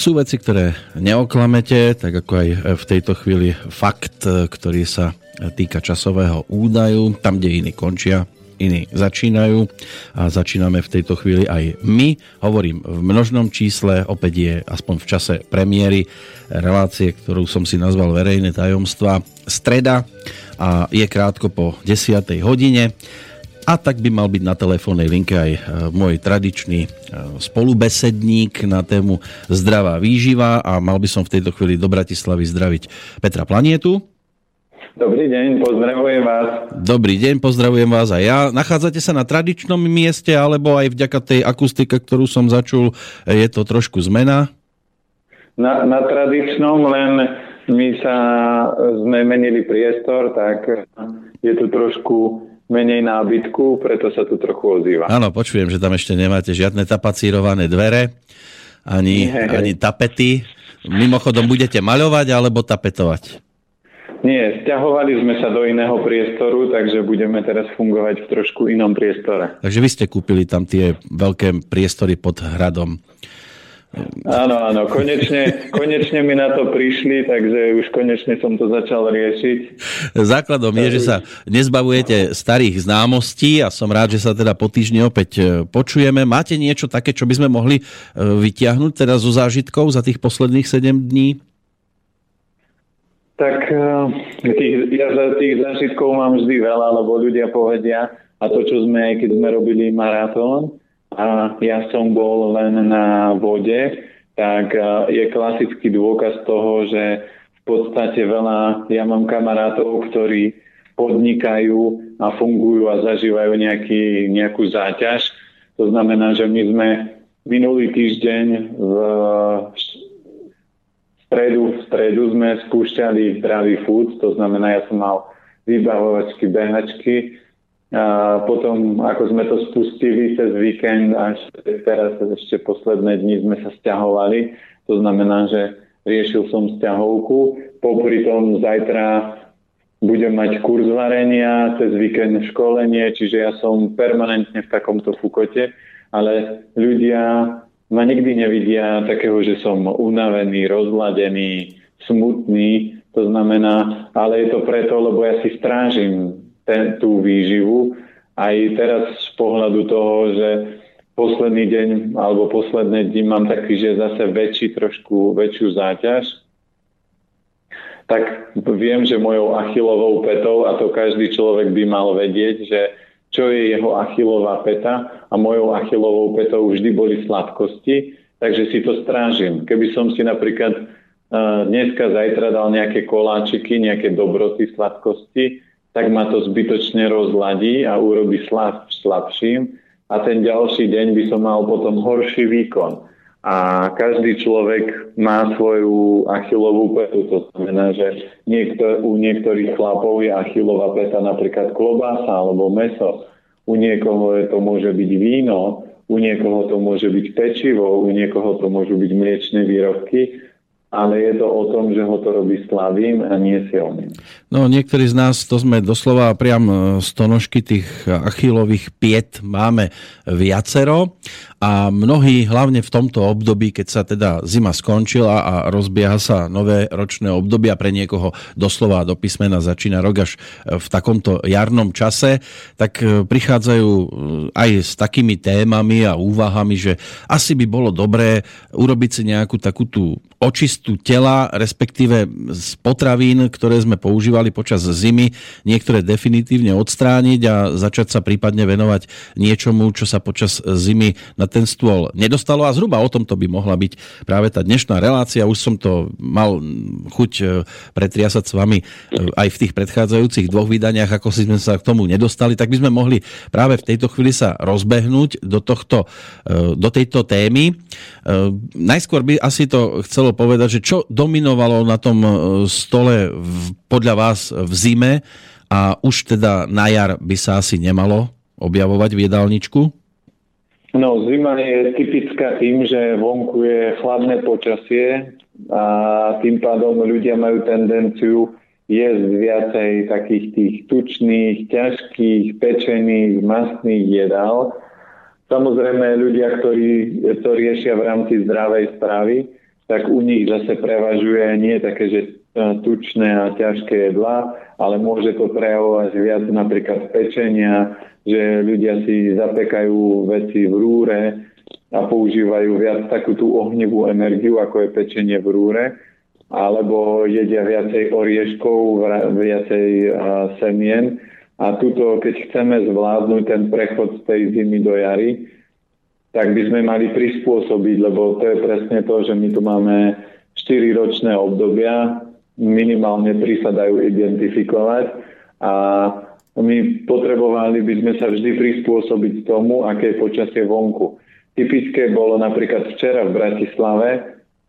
Sú veci, ktoré neoklamete, tak ako aj v tejto chvíli fakt, ktorý sa týka časového údaju, tam, kde iní končia, iní začínajú a začíname v tejto chvíli aj my. Hovorím v množnom čísle, opäť je aspoň v čase premiéry relácie, ktorú som si nazval Verejné tajomstva. Streda a je krátko po 10. hodine. A tak by mal byť na telefónnej linke aj e, môj tradičný e, spolubesedník na tému zdravá výživa a mal by som v tejto chvíli do Bratislavy zdraviť Petra Planietu. Dobrý deň, pozdravujem vás. Dobrý deň, pozdravujem vás aj ja. Nachádzate sa na tradičnom mieste, alebo aj vďaka tej akustike, ktorú som začul, je to trošku zmena? Na, na tradičnom, len my sa sme menili priestor, tak je tu trošku menej nábytku, preto sa tu trochu ozýva. Áno, počujem, že tam ešte nemáte žiadne tapacírované dvere, ani, ani tapety. Mimochodom, budete maľovať alebo tapetovať? Nie, stiahovali sme sa do iného priestoru, takže budeme teraz fungovať v trošku inom priestore. Takže vy ste kúpili tam tie veľké priestory pod hradom. Áno, áno, konečne, konečne mi na to prišli, takže už konečne som to začal riešiť. Základom je, že sa nezbavujete starých známostí a som rád, že sa teda po týždni opäť e, počujeme. Máte niečo také, čo by sme mohli e, vytiahnuť teda zo zážitkov za tých posledných 7 dní? Tak eh, tých, ja za tých zážitkov mám vždy veľa, lebo ľudia povedia, a to, čo sme, aj keď sme robili maratón, a ja som bol len na vode, tak eh, je klasický dôkaz toho, že v podstate veľa, ja mám kamarátov, ktorí podnikajú a fungujú a zažívajú nejaký, nejakú záťaž. To znamená, že my sme minulý týždeň v stredu, v stredu sme spúšťali zdravý food, to znamená, ja som mal vybavovačky, behačky. A potom, ako sme to spustili cez víkend, až teraz ešte posledné dni sme sa stiahovali. To znamená, že riešil som stiahovku. Popri tom zajtra budem mať kurz varenia, cez víkend školenie, čiže ja som permanentne v takomto fukote, ale ľudia ma nikdy nevidia takého, že som unavený, rozladený, smutný. To znamená, ale je to preto, lebo ja si strážim ten, tú výživu. Aj teraz z pohľadu toho, že posledný deň alebo posledné dni mám taký, že zase väčší, trošku väčšiu záťaž, tak viem, že mojou achilovou petou, a to každý človek by mal vedieť, že čo je jeho achilová peta a mojou achilovou petou vždy boli sladkosti, takže si to strážim. Keby som si napríklad uh, dneska, zajtra dal nejaké koláčiky, nejaké dobroty, sladkosti, tak ma to zbytočne rozladí a urobí slab, slabším a ten ďalší deň by som mal potom horší výkon. A každý človek má svoju achilovú petu. To znamená, že niekto, u niektorých chlapov je achilová peta napríklad klobása alebo meso. U niekoho je to môže byť víno, u niekoho to môže byť pečivo, u niekoho to môžu byť mliečne výrobky ale je to o tom, že ho to robí slavým a nie silným. No niektorí z nás, to sme doslova priam stonožky tých achilových piet máme viacero a mnohí hlavne v tomto období, keď sa teda zima skončila a rozbieha sa nové ročné obdobie a pre niekoho doslova do písmena začína rok až v takomto jarnom čase, tak e, prichádzajú e, aj s takými témami a úvahami, že asi by bolo dobré urobiť si nejakú takú tú očistú tela, respektíve z potravín, ktoré sme používali počas zimy, niektoré definitívne odstrániť a začať sa prípadne venovať niečomu, čo sa počas zimy na ten stôl nedostalo a zhruba o tomto by mohla byť práve tá dnešná relácia. Už som to mal chuť e, pretriasať s vami e, aj v tých predchádzajúcich dvoch vydaniach, ako si sme sa k tomu nedostali, tak by sme mohli práve v tejto chvíli sa rozbehnúť do, tohto, e, do tejto témy. Najskôr by asi to chcelo povedať, že čo dominovalo na tom stole podľa vás v zime a už teda na jar by sa asi nemalo objavovať v jedálničku? No, zima je typická tým, že vonku je chladné počasie a tým pádom ľudia majú tendenciu jesť viacej takých tých tučných, ťažkých, pečených, mastných jedál. Samozrejme ľudia, ktorí to riešia v rámci zdravej stravy, tak u nich zase prevažuje nie také, že tučné a ťažké jedlá, ale môže to prejavovať viac napríklad pečenia, že ľudia si zapekajú veci v rúre a používajú viac takú tú ohnivú energiu, ako je pečenie v rúre, alebo jedia viacej orieškov, viacej semien. A tuto, keď chceme zvládnuť ten prechod z tej zimy do jary, tak by sme mali prispôsobiť, lebo to je presne to, že my tu máme 4 ročné obdobia, minimálne 3 sa dajú identifikovať a my potrebovali by sme sa vždy prispôsobiť tomu, aké je počasie vonku. Typické bolo napríklad včera v Bratislave,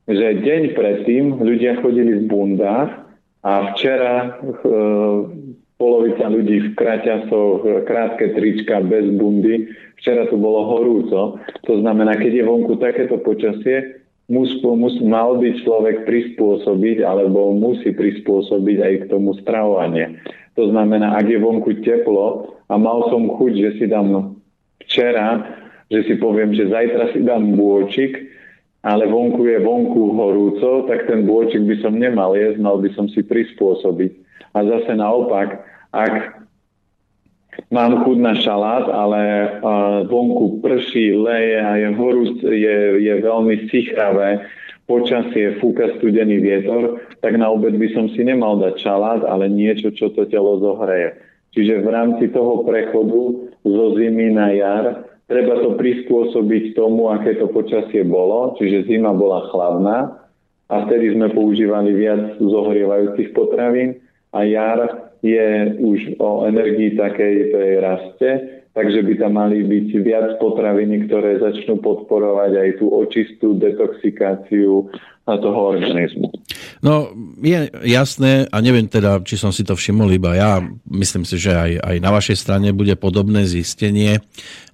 že deň predtým ľudia chodili v bundách a včera e, polovica ľudí v kraťasoch, krátke trička bez bundy. Včera to bolo horúco. To znamená, keď je vonku takéto počasie, mus, mus, mal by človek prispôsobiť alebo musí prispôsobiť aj k tomu stravovanie. To znamená, ak je vonku teplo a mal som chuť, že si dám včera, že si poviem, že zajtra si dám bôčik, ale vonku je vonku horúco, tak ten bôčik by som nemal jesť, mal by som si prispôsobiť. A zase naopak, ak Mám chuť na šalát, ale vonku prší, leje a je horúc, je, je veľmi sichravé, počasie, fúka studený vietor, tak na obed by som si nemal dať šalát, ale niečo, čo to telo zohreje. Čiže v rámci toho prechodu zo zimy na jar treba to prispôsobiť tomu, aké to počasie bolo, čiže zima bola chladná a vtedy sme používali viac zohrievajúcich potravín a jar je už o energii takej tej raste, takže by tam mali byť viac potraviny, ktoré začnú podporovať aj tú očistú detoxikáciu toho organizmu. No, je jasné, a neviem teda, či som si to všimol iba ja, myslím si, že aj, aj na vašej strane bude podobné zistenie,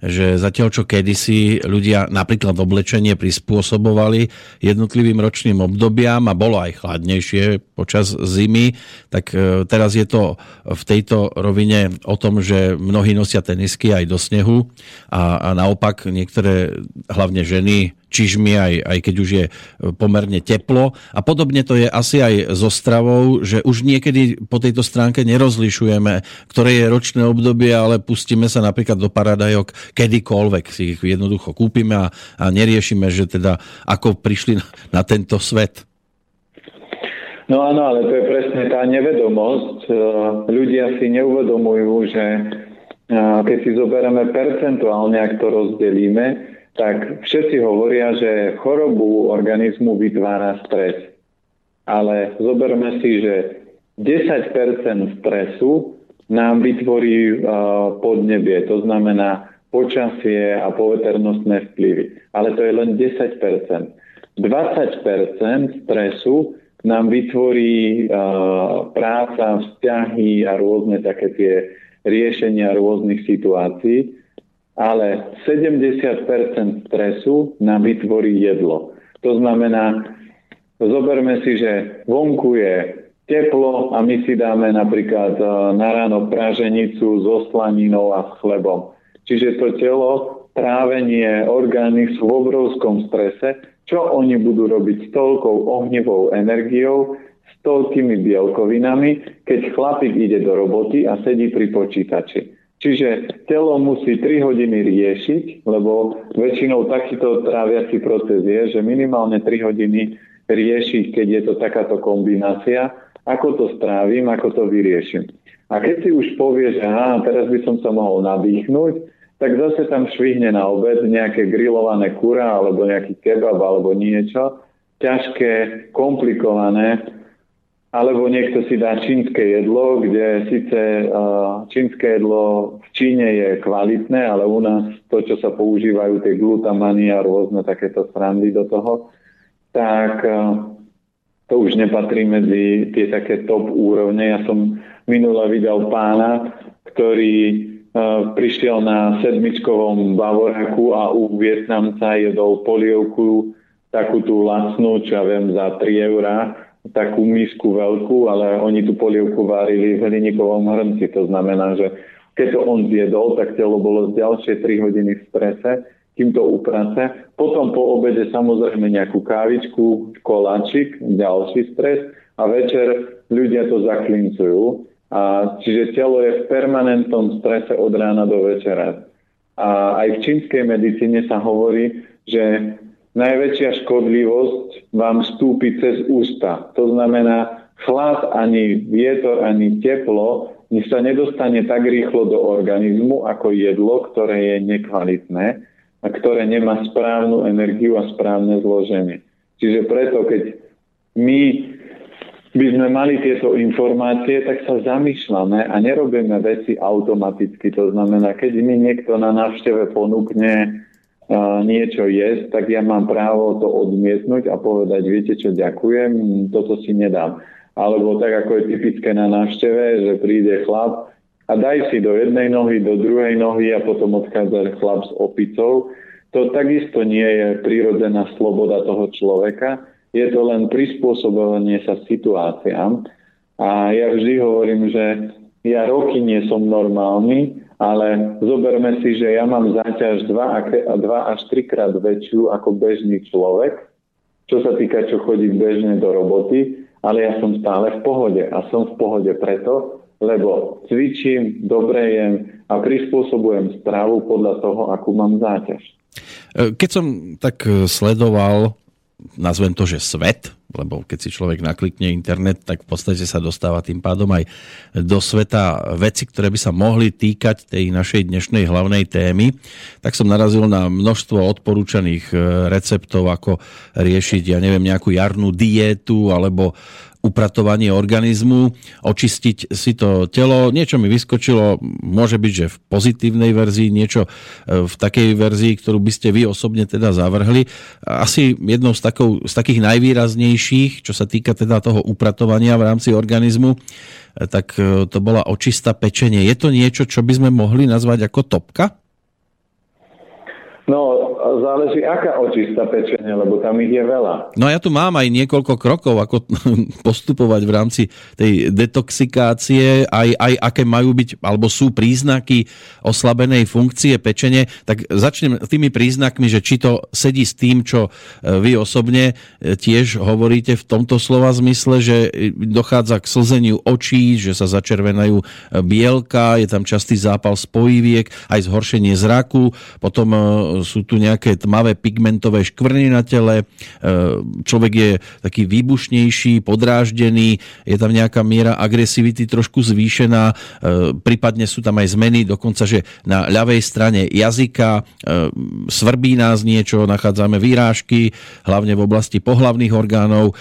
že zatiaľ čo kedysi ľudia napríklad oblečenie prispôsobovali jednotlivým ročným obdobiam a bolo aj chladnejšie počas zimy, tak e, teraz je to v tejto rovine o tom, že mnohí nosia tenisky aj do snehu a, a naopak niektoré, hlavne ženy, čižmi, aj, aj keď už je pomerne teplo. A podobne to je asi aj so stravou, že už niekedy po tejto stránke nerozlišujeme, ktoré je ročné obdobie, ale pustíme sa napríklad do paradajok kedykoľvek. Si ich jednoducho kúpime a, a neriešime, že teda ako prišli na, na tento svet. No áno, ale to je presne tá nevedomosť. Ľudia si neuvedomujú, že keď si zoberieme percentuálne, ak to rozdelíme, tak všetci hovoria, že chorobu organizmu vytvára stres. Ale zoberme si, že 10% stresu nám vytvorí uh, podnebie, to znamená počasie a poveternostné vplyvy. Ale to je len 10%. 20% stresu nám vytvorí uh, práca, vzťahy a rôzne také tie riešenia rôznych situácií ale 70% stresu nám vytvorí jedlo. To znamená, zoberme si, že vonku je teplo a my si dáme napríklad e, na ráno praženicu so slaninou a chlebom. Čiže to telo, trávenie, orgány sú v obrovskom strese, čo oni budú robiť s toľkou ohnivou energiou, s toľkými bielkovinami, keď chlapík ide do roboty a sedí pri počítači. Čiže telo musí 3 hodiny riešiť, lebo väčšinou takýto tráviaci proces je, že minimálne 3 hodiny riešiť, keď je to takáto kombinácia, ako to strávim, ako to vyriešim. A keď si už povie, že aha, teraz by som sa mohol nadýchnuť, tak zase tam švihne na obed nejaké grillované kura alebo nejaký kebab alebo niečo, ťažké, komplikované, alebo niekto si dá čínske jedlo, kde síce čínske jedlo v Číne je kvalitné, ale u nás to, čo sa používajú, tie glutamany a rôzne takéto srandy do toho, tak to už nepatrí medzi tie také top úrovne. Ja som minule videl pána, ktorý prišiel na sedmičkovom Bavoraku a u Vietnamca jedol polievku takú tú lacnú, čo ja viem, za 3 eurá takú misku veľkú, ale oni tú polievku varili v hliníkovom hrnci. To znamená, že keď to on zjedol, tak telo bolo z ďalšie 3 hodiny v strese, kým to uprace. Potom po obede samozrejme nejakú kávičku, koláčik, ďalší stres a večer ľudia to zaklincujú. A čiže telo je v permanentnom strese od rána do večera. A aj v čínskej medicíne sa hovorí, že najväčšia škodlivosť vám vstúpi cez ústa. To znamená, chlad, ani vietor, ani teplo sa nedostane tak rýchlo do organizmu ako jedlo, ktoré je nekvalitné a ktoré nemá správnu energiu a správne zloženie. Čiže preto, keď my by sme mali tieto informácie, tak sa zamýšľame a nerobíme veci automaticky. To znamená, keď mi niekto na návšteve ponúkne niečo jesť, tak ja mám právo to odmietnúť a povedať, viete čo, ďakujem, toto si nedám. Alebo tak, ako je typické na návšteve, že príde chlap a daj si do jednej nohy, do druhej nohy a potom odchádza chlap s opicou. To takisto nie je prirodzená sloboda toho človeka, je to len prispôsobovanie sa situáciám. A ja vždy hovorím, že ja roky nie som normálny, ale zoberme si, že ja mám záťaž 2, 2 až 3 krát väčšiu ako bežný človek, čo sa týka, čo chodí bežne do roboty, ale ja som stále v pohode. A som v pohode preto, lebo cvičím, dobre jem a prispôsobujem stravu podľa toho, akú mám záťaž. Keď som tak sledoval nazvem to, že svet, lebo keď si človek naklikne internet, tak v podstate sa dostáva tým pádom aj do sveta veci, ktoré by sa mohli týkať tej našej dnešnej hlavnej témy, tak som narazil na množstvo odporúčaných e, receptov, ako riešiť, ja neviem, nejakú jarnú dietu alebo upratovanie organizmu, očistiť si to telo. Niečo mi vyskočilo, môže byť, že v pozitívnej verzii, niečo e, v takej verzii, ktorú by ste vy osobne teda zavrhli. Asi jednou z, takou, z takých najvýraznejších, čo sa týka teda toho upratovania v rámci organizmu, e, tak e, to bola očista pečenie. Je to niečo, čo by sme mohli nazvať ako topka? No, záleží aká očista pečenie, lebo tam ich je veľa. No ja tu mám aj niekoľko krokov, ako postupovať v rámci tej detoxikácie, aj, aj aké majú byť, alebo sú príznaky oslabenej funkcie pečenie. Tak začnem tými príznakmi, že či to sedí s tým, čo e, vy osobne e, tiež hovoríte v tomto slova zmysle, že e, dochádza k slzeniu očí, že sa začervenajú bielka, je tam častý zápal spojiviek, aj zhoršenie zraku, potom sú tu nejaké tmavé pigmentové škvrny na tele, e, človek je taký výbušnejší, podráždený, je tam nejaká miera agresivity trošku zvýšená, e, prípadne sú tam aj zmeny, dokonca, že na ľavej strane jazyka e, svrbí nás niečo, nachádzame výrážky, hlavne v oblasti pohlavných orgánov,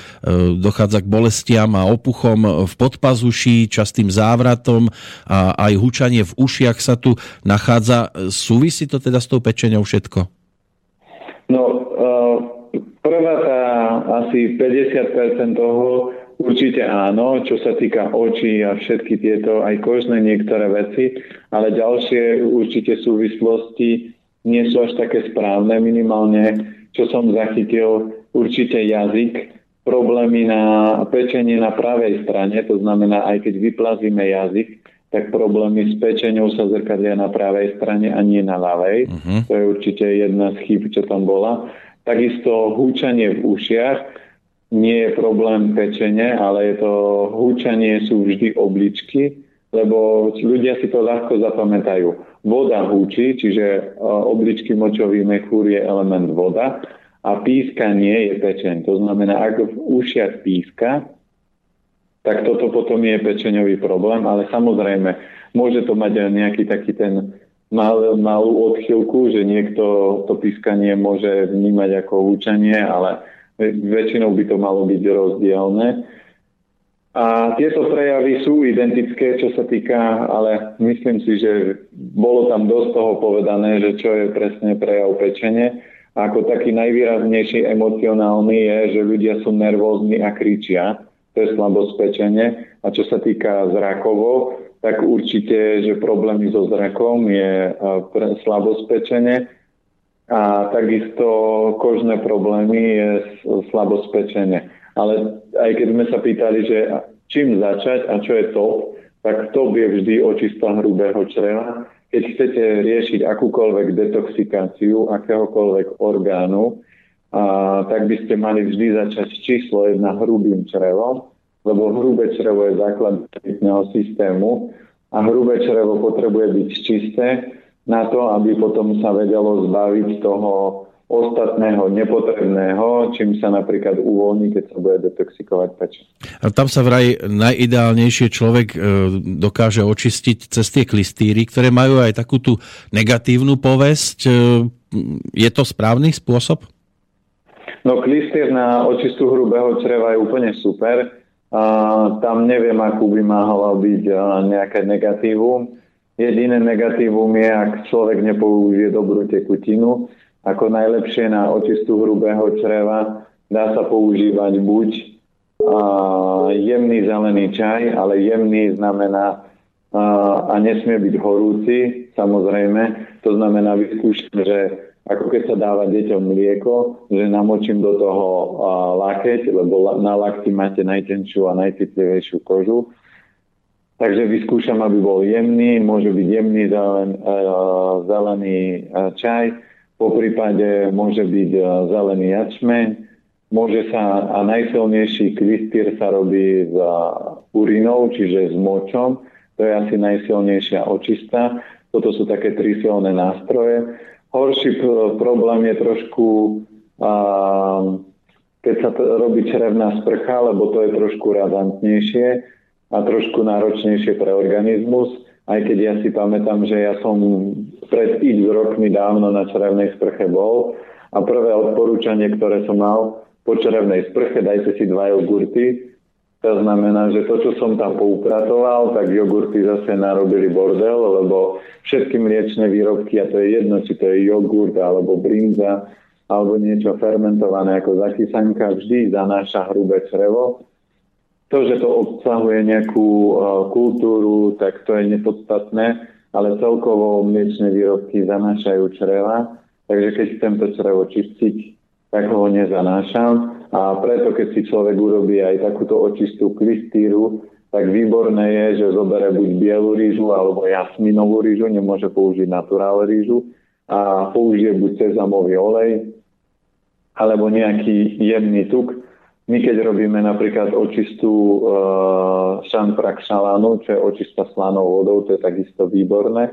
dochádza k bolestiam a opuchom v podpazuší, častým závratom a aj hučanie v ušiach sa tu nachádza. Súvisí to teda s tou pečenou všetko? Všetko? No, uh, prvá tá asi 50% toho určite áno, čo sa týka očí a všetky tieto, aj kožné niektoré veci, ale ďalšie určite súvislosti nie sú až také správne, minimálne, čo som zachytil, určite jazyk, problémy na pečenie na pravej strane, to znamená, aj keď vyplazíme jazyk, tak problémy s pečenou sa zrkadlia na pravej strane a nie na ľavej. Uh-huh. To je určite jedna z chýb, čo tam bola. Takisto húčanie v ušiach nie je problém pečenie, ale je to húčanie sú vždy obličky, lebo ľudia si to ľahko zapamätajú. Voda húči, čiže e, obličky močový mechúr je element voda a píska nie je pečeň. To znamená, ak v ušiach píska, tak toto potom je pečeňový problém, ale samozrejme môže to mať nejaký taký ten mal, malú odchylku, že niekto to pískanie môže vnímať ako húčanie, ale väčšinou by to malo byť rozdielne. A tieto prejavy sú identické, čo sa týka, ale myslím si, že bolo tam dosť toho povedané, že čo je presne prejav pečenie. Ako taký najvýraznejší emocionálny je, že ľudia sú nervózni a kričia test na dospečenie. A čo sa týka zrakovo, tak určite, že problémy so zrakom je e, slabospečenie a takisto kožné problémy je slabospečenie. Ale aj keď sme sa pýtali, že čím začať a čo je top, tak to je vždy očista hrubého čreva. Keď chcete riešiť akúkoľvek detoxikáciu akéhokoľvek orgánu, a, tak by ste mali vždy začať číslo jedna hrubým črevom, lebo hrubé črevo je základ systému a hrubé črevo potrebuje byť čisté na to, aby potom sa vedelo zbaviť toho ostatného nepotrebného, čím sa napríklad uvoľní, keď sa bude detoxikovať pečeň. A tam sa vraj najideálnejšie človek e, dokáže očistiť cez tie klistýry, ktoré majú aj takú tú negatívnu povesť. E, je to správny spôsob? No klistýr na očistu hrubého čreva je úplne super. A tam neviem, akú by mohla byť nejaké negatívum. Jediné negatívum je, ak človek nepoužije dobrú tekutinu, ako najlepšie na očistu hrubého čreva dá sa používať buď a, jemný zelený čaj, ale jemný znamená a, a nesmie byť horúci, samozrejme. To znamená, vyskúšam, že ako keď sa dáva deťom mlieko, že namočím do toho a, lakeť, lebo na lakti máte najtenšiu a najcitlivejšiu kožu. Takže vyskúšam, aby bol jemný, môže byť jemný zelen, zelený čaj, po prípade môže byť e, zelený jačmeň, môže sa, a najsilnejší klistýr sa robí s e, urinou, čiže s močom, to je asi najsilnejšia očista. Toto sú také tri silné nástroje. Horší problém je trošku, keď sa robí črevná sprcha, lebo to je trošku razantnejšie a trošku náročnejšie pre organizmus aj keď ja si pamätám, že ja som pred x rokmi dávno na črevnej sprche bol a prvé odporúčanie, ktoré som mal po črevnej sprche, dajte si dva jogurty. To znamená, že to, čo som tam poupratoval, tak jogurty zase narobili bordel, lebo všetky mliečne výrobky, a to je jedno, či to je jogurt, alebo brinza, alebo niečo fermentované ako zakysanka, vždy zanáša hrubé črevo to, že to obsahuje nejakú uh, kultúru, tak to je nepodstatné, ale celkovo mliečne výrobky zanášajú čreva, takže keď chcem to črevo čistiť, tak ho nezanášam. A preto, keď si človek urobí aj takúto očistú klistýru, tak výborné je, že zobere buď bielu rýžu alebo jasminovú rýžu, nemôže použiť naturál rýžu a použije buď sezamový olej alebo nejaký jemný tuk. My keď robíme napríklad očistú uh, šanprak šalánu, čo je očista slanou vodou, to je takisto výborné,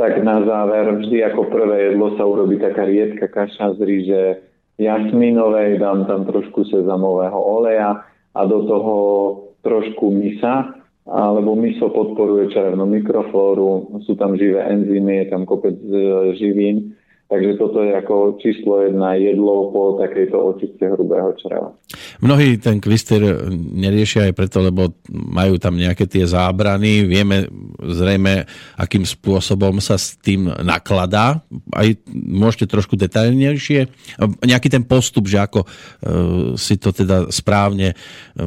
tak na záver vždy ako prvé jedlo sa urobí taká riedka kaša z ríže jasminovej, dám tam trošku sezamového oleja a do toho trošku misa, alebo miso podporuje červenú mikroflóru, sú tam živé enzymy, je tam kopec e, živín Takže toto je ako číslo jedna jedlo po takejto očiste hrubého čreva. Mnohí ten kvister neriešia aj preto, lebo majú tam nejaké tie zábrany. Vieme zrejme, akým spôsobom sa s tým nakladá. Aj môžete trošku detailnejšie. Nejaký ten postup, že ako e, si to teda správne e,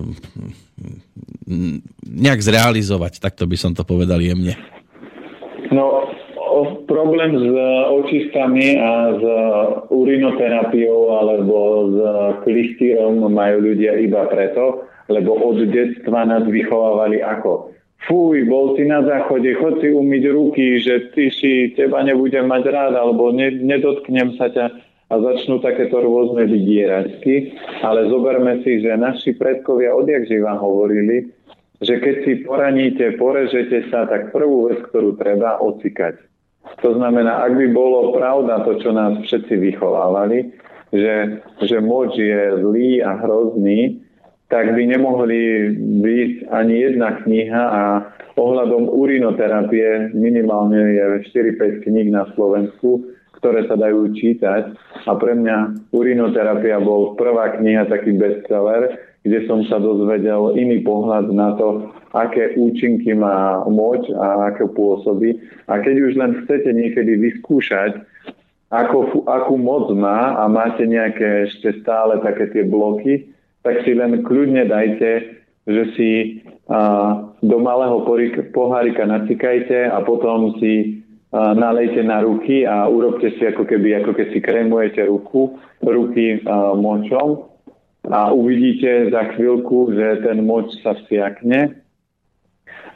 nejak zrealizovať, takto by som to povedal jemne. No, problém s e, očistami a s e, urinoterapiou alebo s klistýrom majú ľudia iba preto, lebo od detstva nás vychovávali ako fuj, bol si na záchode, chod si umyť ruky, že ty si, teba nebudem mať rád, alebo ne, nedotknem sa ťa a začnú takéto rôzne vydieračky. Ale zoberme si, že naši predkovia odjak živa hovorili, že keď si poraníte, porežete sa, tak prvú vec, ktorú treba, ocikať. To znamená, ak by bolo pravda to, čo nás všetci vychovávali, že, že moč je zlý a hrozný, tak by nemohli byť ani jedna kniha a ohľadom urinoterapie minimálne je 4-5 kníh na Slovensku, ktoré sa dajú čítať. A pre mňa urinoterapia bol prvá kniha, taký bestseller, kde som sa dozvedel iný pohľad na to, aké účinky má moč a aké pôsobí. A keď už len chcete niekedy vyskúšať, ako, akú moc má a máte nejaké ešte stále také tie bloky, tak si len kľudne dajte, že si a, do malého pohárika nacikajte a potom si a, nalejte na ruky a urobte si ako keby, ako keď si krémujete ruku, ruky a, močom a uvidíte za chvíľku, že ten moč sa vsiakne,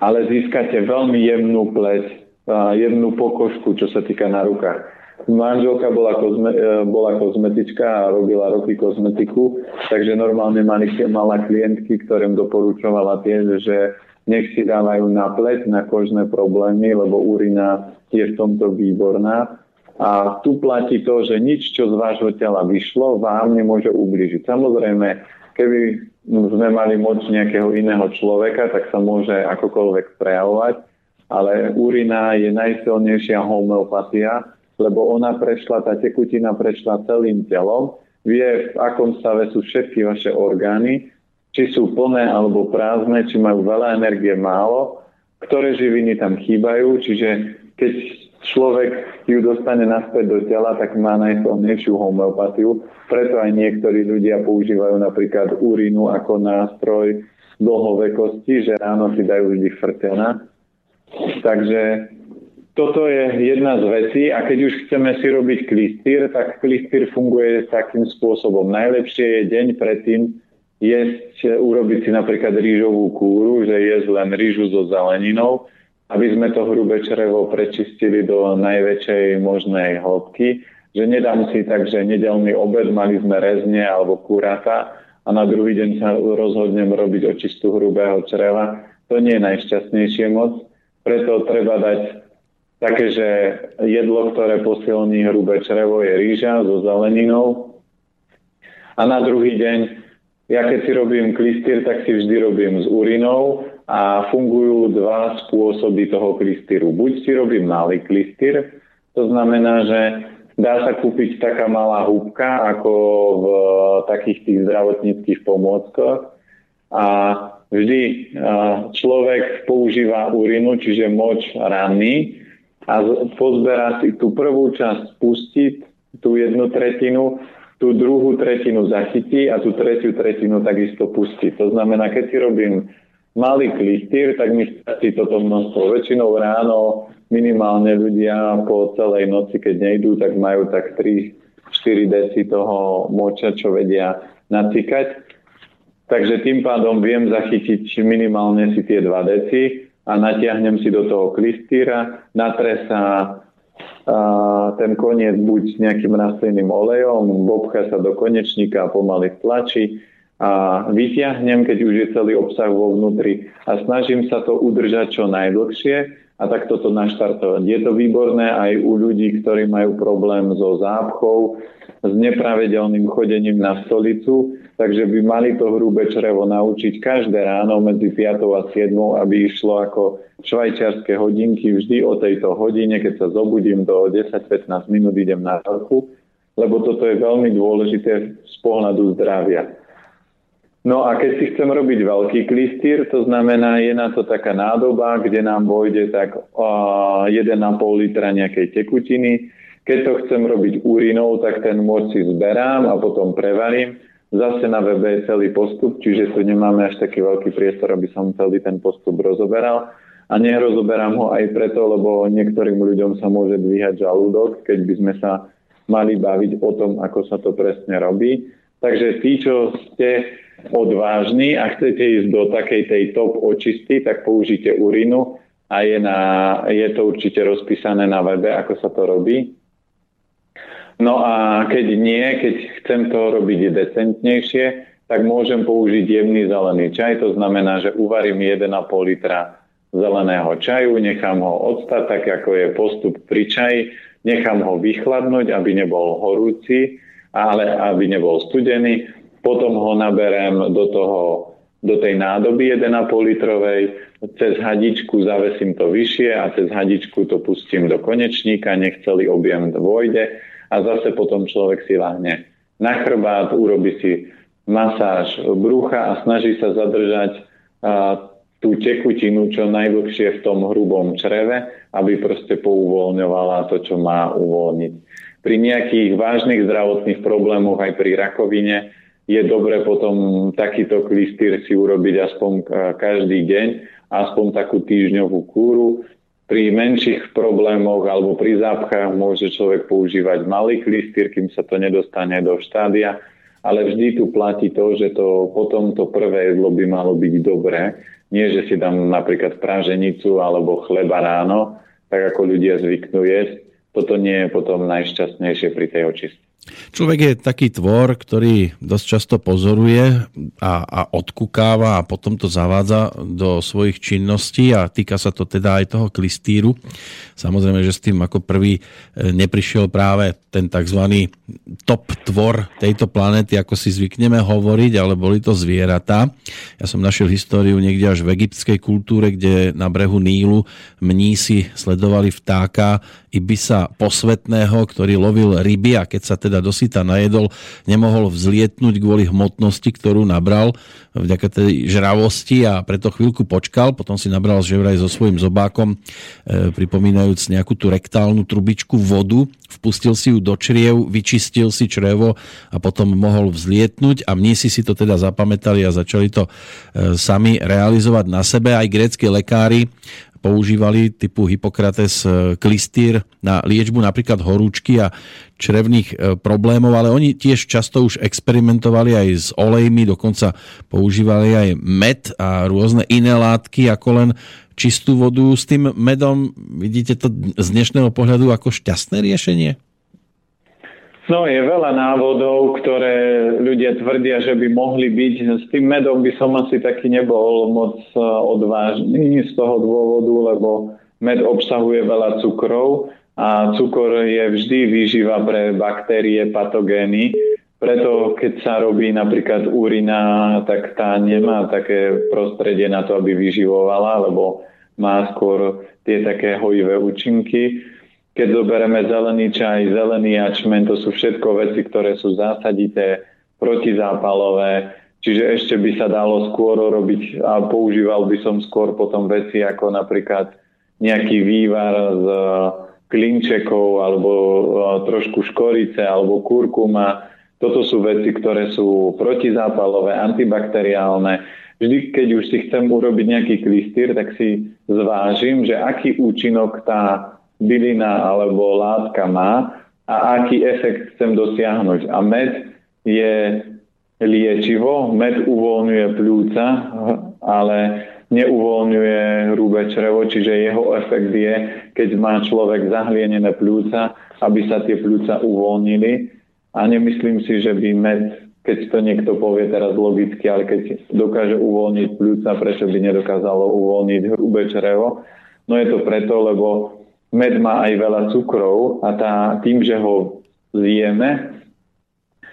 ale získate veľmi jemnú pleť jednu pokožku, čo sa týka na rukách. Manželka bola, kozme, e, bola kozmetička a robila roky kozmetiku, takže normálne mali, mala klientky, ktorým doporučovala tie, že nech si dávajú na pleť, na kožné problémy, lebo urina je v tomto výborná. A tu platí to, že nič, čo z vášho tela vyšlo, vám nemôže ubližiť. Samozrejme, keby sme mali moc nejakého iného človeka, tak sa môže akokoľvek prejavovať, ale urina je najsilnejšia homeopatia, lebo ona prešla, tá tekutina prešla celým telom, vie, v akom stave sú všetky vaše orgány, či sú plné alebo prázdne, či majú veľa energie, málo, ktoré živiny tam chýbajú, čiže keď človek ju dostane naspäť do tela, tak má najsilnejšiu homeopatiu. Preto aj niektorí ľudia používajú napríklad urínu ako nástroj dlhovekosti, že ráno si dajú vždy frtena. Takže toto je jedna z vecí a keď už chceme si robiť klistýr, tak klistýr funguje takým spôsobom. Najlepšie je deň predtým jesť, urobiť si napríklad rýžovú kúru, že jesť len rýžu so zeleninou, aby sme to hrubé črevo prečistili do najväčšej možnej hĺbky, že nedám si tak, že nedelný obed, mali sme rezne alebo kurata a na druhý deň sa rozhodnem robiť očistu hrubého čreva. To nie je najšťastnejšie moc, preto treba dať také, že jedlo, ktoré posilní hrubé črevo je rýža so zeleninou. A na druhý deň, ja keď si robím klistýr, tak si vždy robím s urinou a fungujú dva spôsoby toho klistýru. Buď si robím malý klistýr, to znamená, že dá sa kúpiť taká malá húbka, ako v takých tých zdravotníckých pomôckach a vždy človek používa urinu, čiže moč ranný a pozberá si tú prvú časť pustiť, tú jednu tretinu, tú druhú tretinu zachytí a tú tretiu tretinu takisto pustí. To znamená, keď si robím malý klistýr, tak mi stačí toto množstvo. Väčšinou ráno minimálne ľudia po celej noci, keď nejdú, tak majú tak 3-4 deci toho moča, čo vedia nacikať. Takže tým pádom viem zachytiť minimálne si tie 2 deci a natiahnem si do toho klistýra, natre sa a ten koniec buď nejakým rastlinným olejom, bobcha sa do konečníka a pomaly stlačí a vyťahnem, keď už je celý obsah vo vnútri a snažím sa to udržať čo najdlhšie a tak toto naštartovať. Je to výborné aj u ľudí, ktorí majú problém so zápchou, s nepravidelným chodením na stolicu, takže by mali to hrubé črevo naučiť každé ráno medzi 5 a 7, aby išlo ako švajčiarske hodinky vždy o tejto hodine, keď sa zobudím do 10-15 minút idem na vrchu, lebo toto je veľmi dôležité z pohľadu zdravia. No a keď si chcem robiť veľký klistýr, to znamená, je na to taká nádoba, kde nám vojde tak 1,5 litra nejakej tekutiny, keď to chcem robiť úrinou, tak ten moč si zberám a potom prevarím. Zase na webe je celý postup, čiže tu nemáme až taký veľký priestor, aby som celý ten postup rozoberal. A nerozoberám ho aj preto, lebo niektorým ľuďom sa môže dvíhať žalúdok, keď by sme sa mali baviť o tom, ako sa to presne robí. Takže tí, čo ste odvážni a chcete ísť do takej tej top očisty, tak použite urinu a je, na, je to určite rozpísané na webe, ako sa to robí. No a keď nie, keď chcem to robiť decentnejšie, tak môžem použiť jemný zelený čaj, to znamená, že uvarím 1,5 litra zeleného čaju, nechám ho odstať, tak ako je postup pri čaji, nechám ho vychladnúť, aby nebol horúci, ale aby nebol studený. Potom ho naberem do, toho, do tej nádoby 1,5 litrovej, cez hadičku zavesím to vyššie a cez hadičku to pustím do konečníka, nech celý objem dôjde a zase potom človek si lahne na chrbát, urobi si masáž brucha a snaží sa zadržať a, tú tekutinu čo najdlhšie v tom hrubom čreve, aby proste pouvoľňovala to, čo má uvoľniť. Pri nejakých vážnych zdravotných problémoch aj pri rakovine je dobre potom takýto klistýr si urobiť aspoň každý deň, aspoň takú týždňovú kúru, pri menších problémoch alebo pri zápchách môže človek používať malý klistýr, kým sa to nedostane do štádia, ale vždy tu platí to, že to potom to prvé jedlo by malo byť dobré. Nie, že si dám napríklad praženicu alebo chleba ráno, tak ako ľudia zvyknú jesť, toto nie je potom najšťastnejšie pri tej očistke. Človek je taký tvor, ktorý dosť často pozoruje a, a odkukáva a potom to zavádza do svojich činností a týka sa to teda aj toho klistýru. Samozrejme, že s tým ako prvý e, neprišiel práve ten tzv. top tvor tejto planéty, ako si zvykneme hovoriť, ale boli to zvieratá. Ja som našiel históriu niekde až v egyptskej kultúre, kde na brehu Nílu mnísi sledovali vtáka Ibisa posvetného, ktorý lovil ryby a keď sa teda dosyta najedol, nemohol vzlietnúť kvôli hmotnosti, ktorú nabral vďaka tej žravosti a preto chvíľku počkal, potom si nabral že so svojím zobákom, e, pripomínajúc nejakú tú rektálnu trubičku vodu, vpustil si ju do čriev, vyčistil si črevo a potom mohol vzlietnúť a mnísi si to teda zapamätali a začali to e, sami realizovať na sebe. Aj grécky lekári používali typu Hippokrates e, klistýr na liečbu napríklad horúčky a črevných e, problémov, ale oni tiež často už experimentovali aj s olejmi, dokonca používali aj med a rôzne iné látky ako len čistú vodu. S tým medom vidíte to z dnešného pohľadu ako šťastné riešenie? No, je veľa návodov, ktoré ľudia tvrdia, že by mohli byť. S tým medom by som asi taký nebol moc e, odvážny z toho dôvodu, lebo med obsahuje veľa cukrov a cukor je vždy výživa pre baktérie, patogény. Preto keď sa robí napríklad urina, tak tá nemá také prostredie na to, aby vyživovala, lebo má skôr tie také hojivé účinky. Keď zoberieme zelený čaj, zelený jačmen, to sú všetko veci, ktoré sú zásadité, protizápalové, čiže ešte by sa dalo skôr robiť a používal by som skôr potom veci ako napríklad nejaký vývar z klinčekov alebo trošku škorice alebo kurkuma. Toto sú veci, ktoré sú protizápalové, antibakteriálne. Vždy, keď už si chcem urobiť nejaký klistýr, tak si zvážim, že aký účinok tá bylina alebo látka má a aký efekt chcem dosiahnuť. A med je liečivo, med uvoľňuje pľúca, ale neuvoľňuje hrubé črevo, čiže jeho efekt je, keď má človek zahlienené pľúca, aby sa tie pľúca uvoľnili. A nemyslím si, že by med, keď to niekto povie teraz logicky, ale keď dokáže uvoľniť pľúca, prečo by nedokázalo uvoľniť hrubé črevo? No je to preto, lebo med má aj veľa cukrov a tá, tým, že ho zjeme,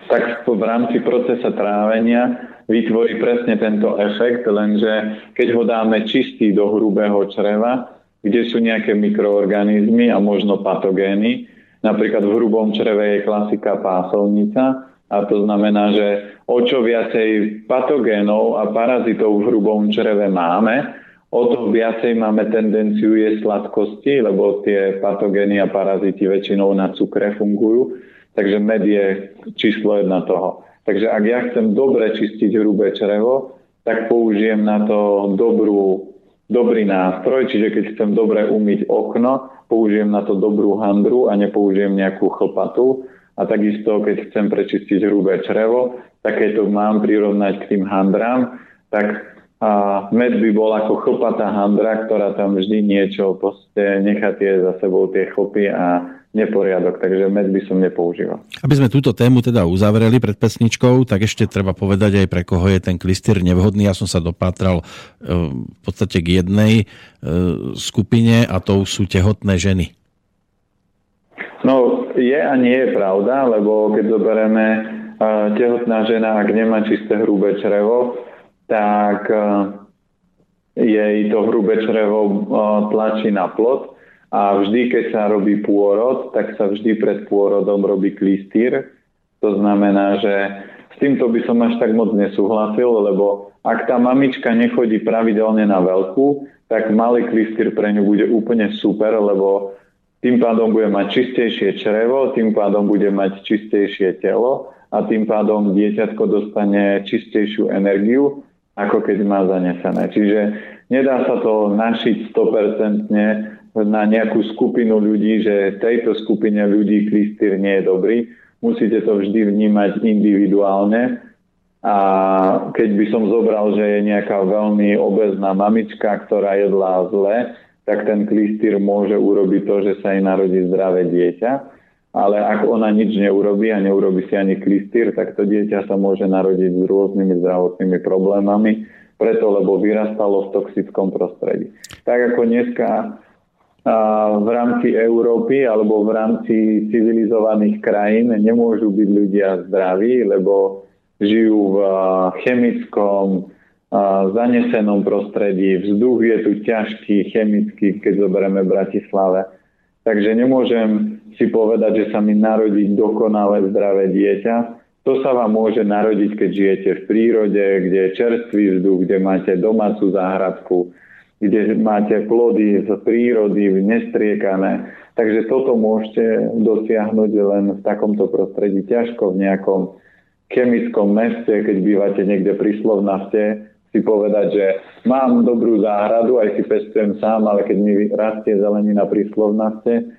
tak v rámci procesa trávenia vytvorí presne tento efekt, lenže keď ho dáme čistý do hrubého čreva, kde sú nejaké mikroorganizmy a možno patogény, napríklad v hrubom čreve je klasika pásovnica, a to znamená, že o čo viacej patogénov a parazitov v hrubom čreve máme, o to viacej máme tendenciu jesť sladkosti, lebo tie patogény a parazity väčšinou na cukre fungujú. Takže med je číslo jedna toho. Takže ak ja chcem dobre čistiť hrubé črevo, tak použijem na to dobrú, dobrý nástroj, čiže keď chcem dobre umyť okno, použijem na to dobrú handru a nepoužijem nejakú chlpatu. A takisto, keď chcem prečistiť hrubé črevo, tak to mám prirovnať k tým handrám, tak a med by bol ako chlpatá handra, ktorá tam vždy niečo proste nechá tie za sebou tie chlpy a neporiadok, takže med by som nepoužíval. Aby sme túto tému teda uzavreli pred pesničkou, tak ešte treba povedať aj pre koho je ten klistýr nevhodný. Ja som sa dopátral e, v podstate k jednej e, skupine a to sú tehotné ženy. No, je a nie je pravda, lebo keď zoberieme e, tehotná žena, ak nemá čisté hrubé črevo, tak jej to hrubé črevo tlačí na plod a vždy, keď sa robí pôrod, tak sa vždy pred pôrodom robí klistýr. To znamená, že s týmto by som až tak moc nesúhlasil, lebo ak tá mamička nechodí pravidelne na veľkú, tak malý klistýr pre ňu bude úplne super, lebo tým pádom bude mať čistejšie črevo, tým pádom bude mať čistejšie telo a tým pádom dieťatko dostane čistejšiu energiu ako keď má zanesené. Čiže nedá sa to našiť 100% na nejakú skupinu ľudí, že tejto skupine ľudí klistýr nie je dobrý. Musíte to vždy vnímať individuálne. A keď by som zobral, že je nejaká veľmi obezná mamička, ktorá jedla zle, tak ten klistýr môže urobiť to, že sa jej narodí zdravé dieťa. Ale ak ona nič neurobí a neurobi si ani klistýr, tak to dieťa sa môže narodiť s rôznymi zdravotnými problémami, preto lebo vyrastalo v toxickom prostredí. Tak ako dneska v rámci Európy alebo v rámci civilizovaných krajín nemôžu byť ľudia zdraví, lebo žijú v chemickom, zanesenom prostredí. Vzduch je tu ťažký, chemický, keď zoberieme Bratislave. Takže nemôžem si povedať, že sa mi narodí dokonale zdravé dieťa. To sa vám môže narodiť, keď žijete v prírode, kde je čerstvý vzduch, kde máte domácu záhradku, kde máte plody z prírody nestriekané. Takže toto môžete dosiahnuť len v takomto prostredí. Ťažko v nejakom chemickom meste, keď bývate niekde pri Slovnaste, si povedať, že mám dobrú záhradu, aj si pestujem sám, ale keď mi rastie zelenina pri Slovnaste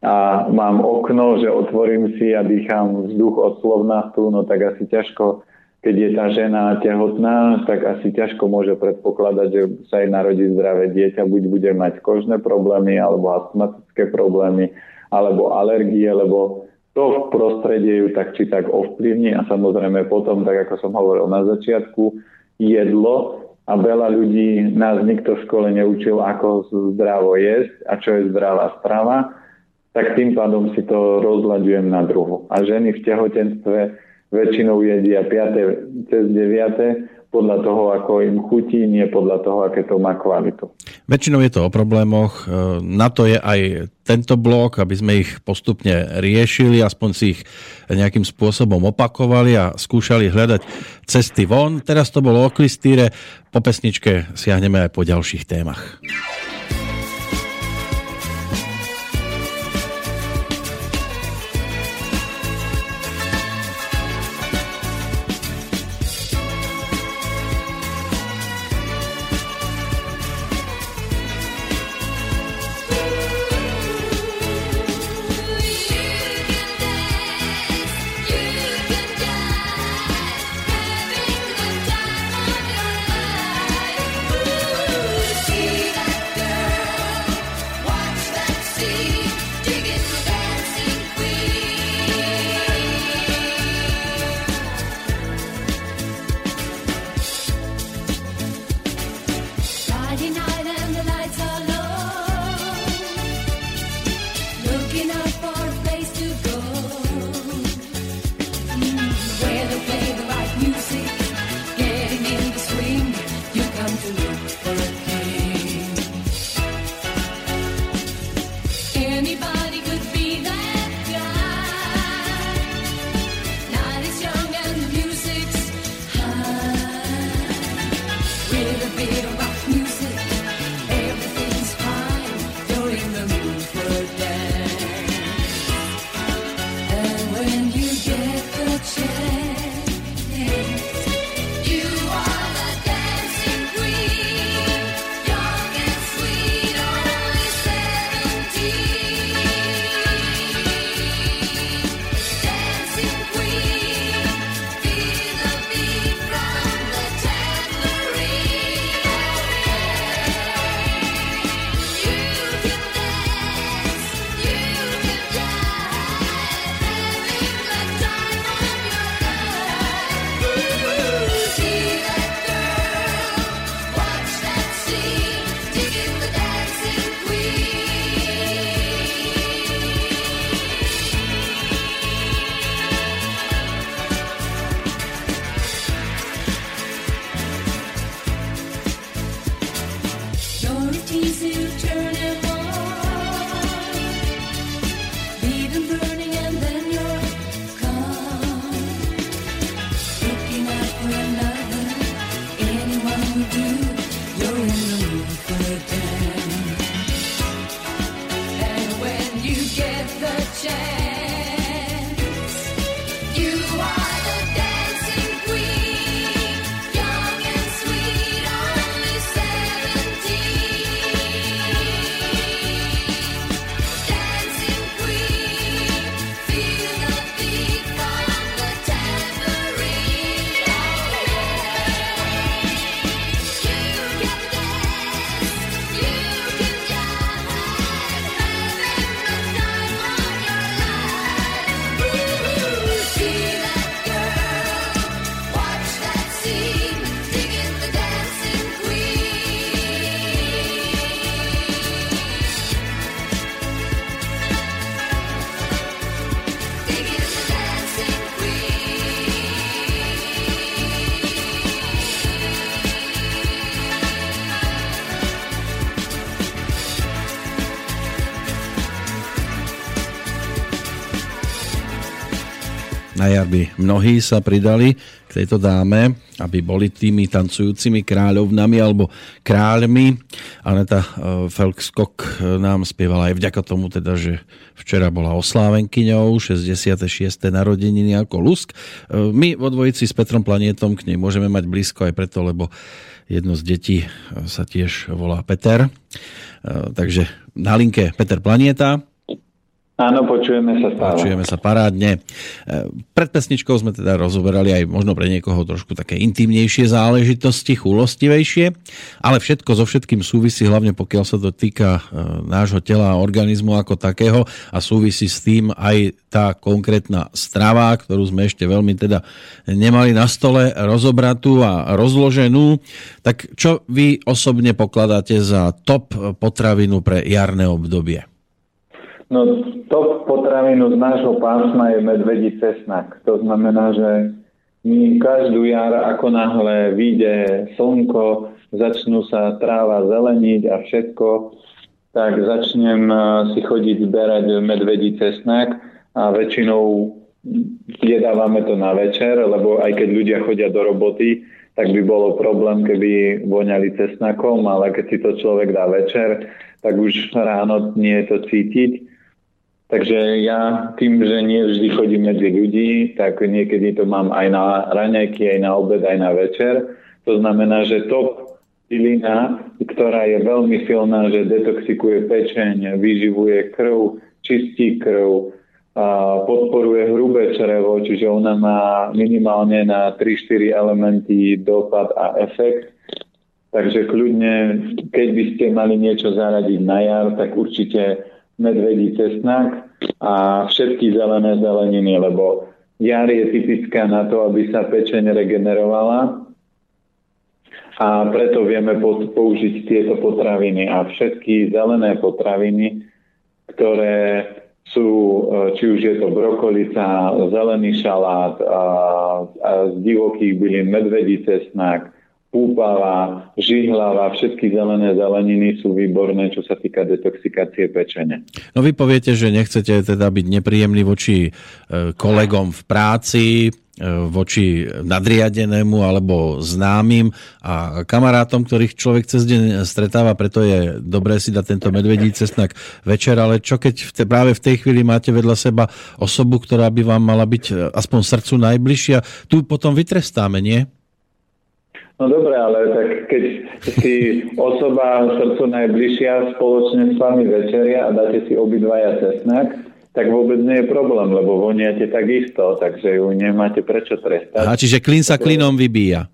a mám okno, že otvorím si a dýcham vzduch od Slovnastu, no tak asi ťažko, keď je tá žena tehotná, tak asi ťažko môže predpokladať, že sa jej narodí zdravé dieťa, buď bude mať kožné problémy, alebo astmatické problémy, alebo alergie, lebo to v prostredí ju tak či tak ovplyvní. A samozrejme potom, tak ako som hovoril na začiatku, jedlo. A veľa ľudí nás nikto v škole neučil, ako zdravo jesť a čo je zdravá strava, tak tým pádom si to rozhľadujem na druhu. A ženy v tehotenstve väčšinou jedia 5. cez 9 podľa toho, ako im chutí, nie podľa toho, aké to má kvalitu. Väčšinou je to o problémoch. E, na to je aj tento blok, aby sme ich postupne riešili, aspoň si ich nejakým spôsobom opakovali a skúšali hľadať cesty von. Teraz to bolo o klistýre. Po pesničke siahneme aj po ďalších témach. do. Mnohí sa pridali k tejto dáme, aby boli tými tancujúcimi kráľovnami alebo kráľmi. Aneta e, Felkskok e, nám spievala aj vďaka tomu, teda, že včera bola oslávenkyňou 66. narodeniny ako Lusk. E, my vo dvojici s Petrom Planietom k nej môžeme mať blízko aj preto, lebo jedno z detí sa tiež volá Peter. Takže na linke Peter Planieta. Áno, počujeme sa stále. Počujeme sa parádne. E, pred pesničkou sme teda rozoberali aj možno pre niekoho trošku také intimnejšie záležitosti, chulostivejšie, ale všetko so všetkým súvisí, hlavne pokiaľ sa to týka e, nášho tela a organizmu ako takého a súvisí s tým aj tá konkrétna strava, ktorú sme ešte veľmi teda nemali na stole rozobratú a rozloženú. Tak čo vy osobne pokladáte za top potravinu pre jarné obdobie? No top potravinu z nášho pásma je medvedí cesnak. To znamená, že my každú jar, ako náhle vyjde slnko, začnú sa tráva zeleniť a všetko, tak začnem eh, si chodiť zberať medvedí cesnak a väčšinou jedávame to na večer, lebo aj keď ľudia chodia do roboty, tak by bolo problém, keby voňali cesnakom, ale keď si to človek dá večer, tak už ráno nie je to cítiť Takže ja tým, že nie vždy chodím medzi ľudí, tak niekedy to mám aj na raňajky, aj na obed, aj na večer. To znamená, že top bylina, ktorá je veľmi silná, že detoxikuje pečeň, vyživuje krv, čistí krv, podporuje hrubé črevo, čiže ona má minimálne na 3-4 elementy dopad a efekt. Takže kľudne, keď by ste mali niečo zaradiť na jar, tak určite medvedí cesnak a všetky zelené zeleniny, lebo jar je typická na to, aby sa pečeň regenerovala. A preto vieme použiť tieto potraviny a všetky zelené potraviny, ktoré sú, či už je to brokolica, zelený šalát, a, a z divokých bylín medvedí cesnak, púpava, žihlava, všetky zelené zeleniny sú výborné, čo sa týka detoxikácie pečene. No vy poviete, že nechcete teda byť nepríjemný voči e, kolegom v práci, e, voči nadriadenému alebo známym a kamarátom, ktorých človek cez deň stretáva, preto je dobré si dať tento medvedí cestnak večer, ale čo keď v te, práve v tej chvíli máte vedľa seba osobu, ktorá by vám mala byť e, aspoň srdcu najbližšia, tu potom vytrestáme, nie? No dobre, ale tak keď si osoba srdcu najbližšia spoločne s vami večeria a dáte si obidvaja cesnak, tak vôbec nie je problém, lebo voniate takisto, takže ju nemáte prečo trestať. A čiže klin sa klinom vybíja.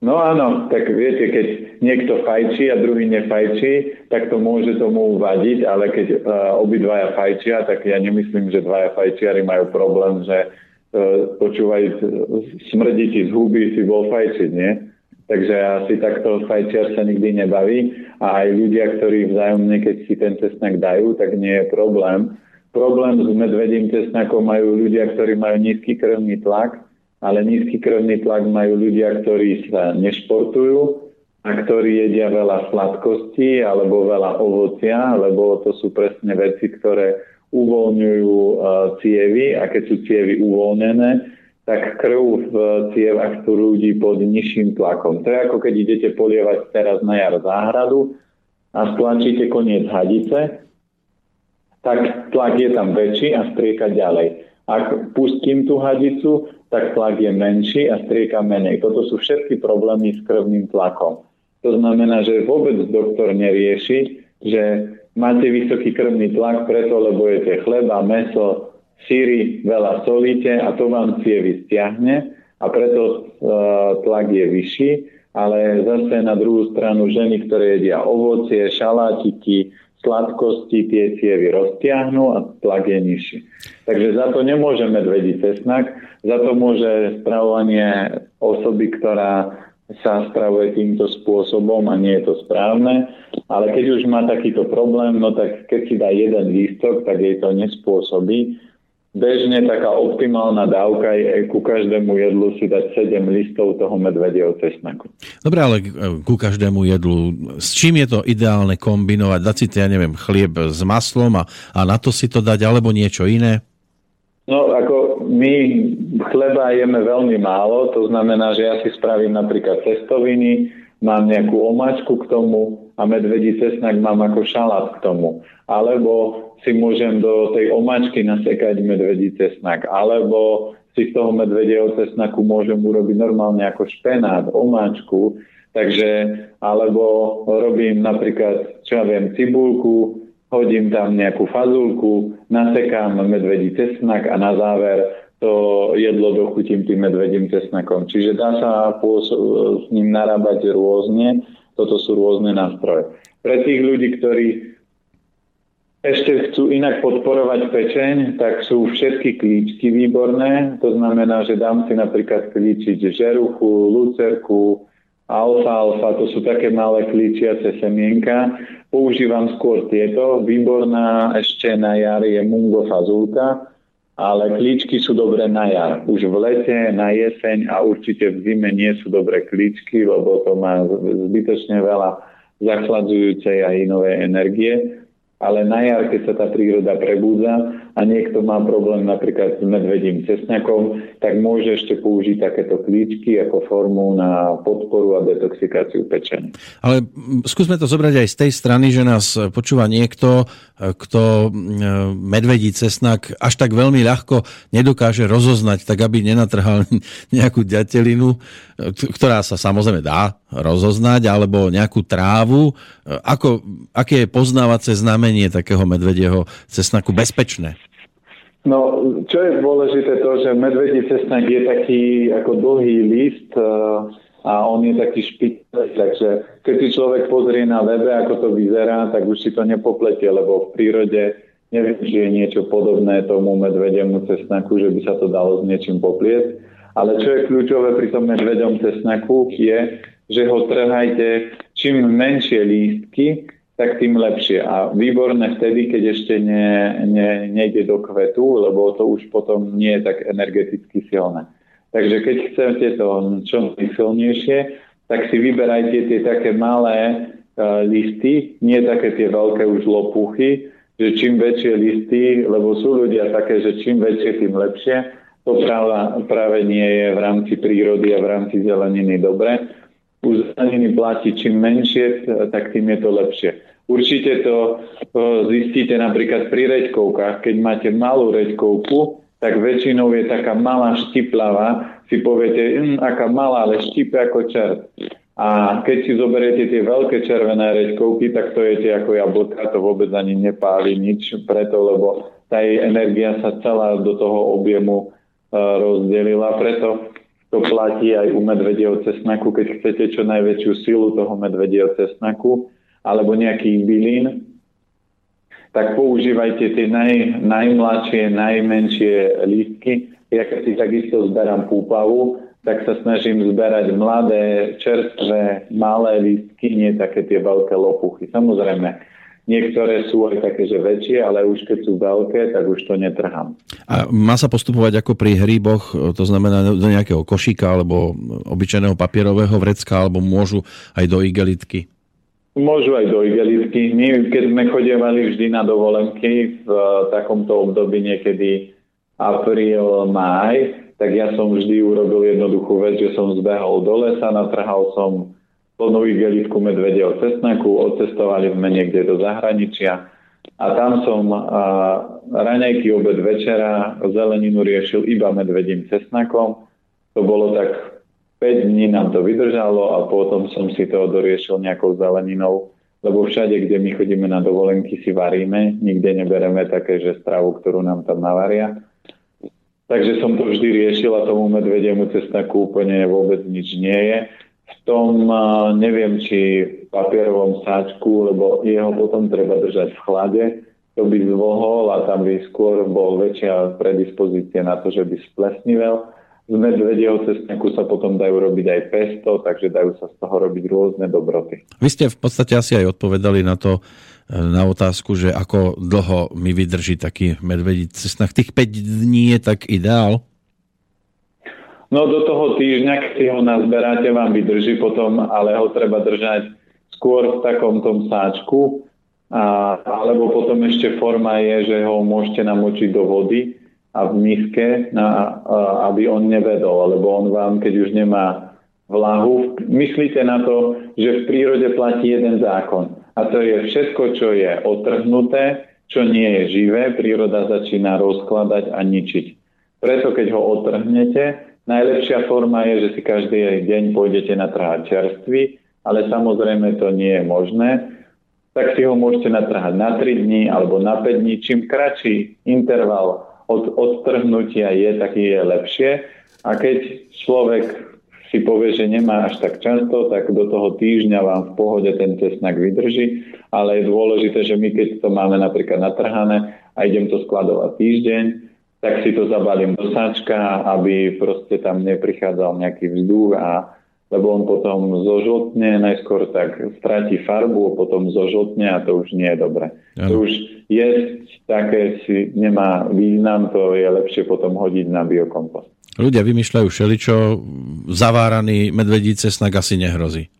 No áno, tak viete, keď niekto fajčí a druhý nefajčí, tak to môže tomu vadiť, ale keď uh, obidvaja fajčia, tak ja nemyslím, že dvaja fajčiari majú problém, že E, počúvaj, smrdí ti z huby, si bol fajčiť, nie? Takže asi takto fajčiar sa nikdy nebaví a aj ľudia, ktorí vzájomne, keď si ten cesnak dajú, tak nie je problém. Problém s medvedím cesnakom majú ľudia, ktorí majú nízky krvný tlak, ale nízky krvný tlak majú ľudia, ktorí sa nešportujú a ktorí jedia veľa sladkostí alebo veľa ovocia, lebo to sú presne veci, ktoré uvoľňujú e, cievy a keď sú cievy uvoľnené, tak krv v cievach sú pod nižším tlakom. To je ako keď idete polievať teraz na jar záhradu a stlačíte koniec hadice, tak tlak je tam väčší a strieka ďalej. Ak pustím tú hadicu, tak tlak je menší a strieka menej. Toto sú všetky problémy s krvným tlakom. To znamená, že vôbec doktor nerieši, že máte vysoký krvný tlak preto, lebo jete chleba, meso, síry, veľa solíte a to vám cievy stiahne a preto e, tlak je vyšší, ale zase na druhú stranu ženy, ktoré jedia ovocie, šalátiky, sladkosti, tie cievy roztiahnu a tlak je nižší. Takže za to nemôže medvedí cesnak, za to môže stravovanie osoby, ktorá sa spravuje týmto spôsobom a nie je to správne. Ale keď už má takýto problém, no tak keď si dá jeden lístok, tak jej to nespôsobí. Bežne taká optimálna dávka je ku každému jedlu si dať 7 listov toho medvedieho cesnaku. Dobre, ale ku každému jedlu, s čím je to ideálne kombinovať? Dať si to, ja neviem, chlieb s maslom a, a na to si to dať, alebo niečo iné? No ako my chleba jeme veľmi málo, to znamená, že ja si spravím napríklad cestoviny, mám nejakú omáčku k tomu a medvedí cesnak mám ako šalát k tomu. Alebo si môžem do tej omáčky nasekať medvedí cesnak. Alebo si z toho medvedieho cesnaku môžem urobiť normálne ako špenát, omáčku. Takže, alebo robím napríklad, čo ja viem, cibulku, hodím tam nejakú fazulku, nasekám medvedí cesnak a na záver to jedlo dochutím tým medvedím cesnakom. Čiže dá sa s ním narábať rôzne. Toto sú rôzne nástroje. Pre tých ľudí, ktorí ešte chcú inak podporovať pečeň, tak sú všetky klíčky výborné. To znamená, že dám si napríklad klíčiť žeruchu, lucerku, alfa-alfa, to sú také malé klíčiace semienka. Používam skôr tieto. Výborná ešte na jar je mungo fazulka, ale klíčky sú dobré na jar. Už v lete, na jeseň a určite v zime nie sú dobré klíčky, lebo to má zbytočne veľa zachladzujúcej a inovej energie ale na jar, keď sa tá príroda prebúdza a niekto má problém napríklad s medvedím cesnakom, tak môže ešte použiť takéto klíčky ako formu na podporu a detoxikáciu pečenia. Ale skúsme to zobrať aj z tej strany, že nás počúva niekto, kto medvedí cesnak až tak veľmi ľahko nedokáže rozoznať, tak aby nenatrhal nejakú ďatelinu, ktorá sa samozrejme dá rozoznať, alebo nejakú trávu. Ako, aké je poznávacie znamenie takého medvedieho cesnaku bezpečné? No, čo je dôležité to, že medvedí cesnak je taký ako dlhý list, a on je taký špičný, takže keď si človek pozrie na webe, ako to vyzerá, tak už si to nepopletie, lebo v prírode neviem, či je niečo podobné tomu medvediemu cesnaku, že by sa to dalo s niečím poplieť. Ale čo je kľúčové pri tom medvedom cesnaku je, že ho trhajte čím menšie lístky, tak tým lepšie. A výborné vtedy, keď ešte ne, ne, nejde do kvetu, lebo to už potom nie je tak energeticky silné. Takže keď chcete to čo najsilnejšie, tak si vyberajte tie také malé uh, listy, nie také tie veľké už lopuchy, že čím väčšie listy, lebo sú ľudia také, že čím väčšie, tým lepšie. To práve, práve nie je v rámci prírody a v rámci zeleniny dobre. U zeleniny platí čím menšie, tak tým je to lepšie. Určite to zistíte napríklad pri reďkovkách. Keď máte malú reďkovku, tak väčšinou je taká malá štiplava, si poviete, hm, aká malá, ale štipe ako čert. A keď si zoberiete tie veľké červené reďkovky, tak to jete ako jablka, to vôbec ani nepáli nič preto, lebo tá jej energia sa celá do toho objemu uh, rozdelila. Preto to platí aj u medvedieho cesnaku, keď chcete čo najväčšiu silu toho medvedieho cesnaku alebo nejaký bylín, tak používajte tie naj, najmladšie, najmenšie lístky. Ja keď si takisto zberám púpavu, tak sa snažím zberať mladé, čerstvé, malé lístky, nie také tie veľké lopuchy. Samozrejme, niektoré sú aj také, že väčšie, ale už keď sú veľké, tak už to netrhám. A má sa postupovať ako pri hríboch, to znamená do nejakého košíka alebo obyčajného papierového vrecka, alebo môžu aj do igelitky? Môžu aj do igelitky. My, keď sme chodievali vždy na dovolenky v uh, takomto období niekedy apríl, máj, tak ja som vždy urobil jednoduchú vec, že som zbehol do lesa, natrhal som plnú igelitku medvedieho cesnaku, odcestovali sme niekde do zahraničia a tam som uh, raňajky, obed, večera, zeleninu riešil iba medvedím cesnakom. To bolo tak 5 dní nám to vydržalo a potom som si to doriešil nejakou zeleninou, lebo všade, kde my chodíme na dovolenky, si varíme, nikde nebereme také, že stravu, ktorú nám tam navaria. Takže som to vždy riešil a tomu medvediemu cestaku úplne vôbec nič nie je. V tom neviem, či papierovom sáčku, lebo jeho potom treba držať v chlade, to by zvohol a tam by skôr bol väčšia predispozícia na to, že by splesnivel z medvedieho cestňaku sa potom dajú robiť aj pesto, takže dajú sa z toho robiť rôzne dobroty. Vy ste v podstate asi aj odpovedali na to, e, na otázku, že ako dlho mi vydrží taký medvedí cestnak. Tých 5 dní je tak ideál? No do toho týždňa, keď ho nazberáte, vám vydrží potom, ale ho treba držať skôr v takom tom sáčku, a, alebo potom ešte forma je, že ho môžete namočiť do vody, a v miske, na, aby on nevedol, lebo on vám, keď už nemá vlahu, myslíte na to, že v prírode platí jeden zákon. A to je všetko, čo je otrhnuté, čo nie je živé, príroda začína rozkladať a ničiť. Preto, keď ho otrhnete, najlepšia forma je, že si každý deň pôjdete natrhať čerstvý, ale samozrejme to nie je možné tak si ho môžete natrhať na 3 dní alebo na 5 dní. Čím kratší interval od odtrhnutia je, taký je lepšie. A keď človek si povie, že nemá až tak často, tak do toho týždňa vám v pohode ten cesnak vydrží. Ale je dôležité, že my keď to máme napríklad natrhané a idem to skladovať týždeň, tak si to zabalím do sáčka, aby proste tam neprichádzal nejaký vzduch a lebo on potom zožltne, najskôr tak stratí farbu, potom zožltne a to už nie je dobre. Ano. To už jesť také si nemá význam, to je lepšie potom hodiť na biokompost. Ľudia vymýšľajú všeličo, zaváraný medvedí cesnak asi nehrozí.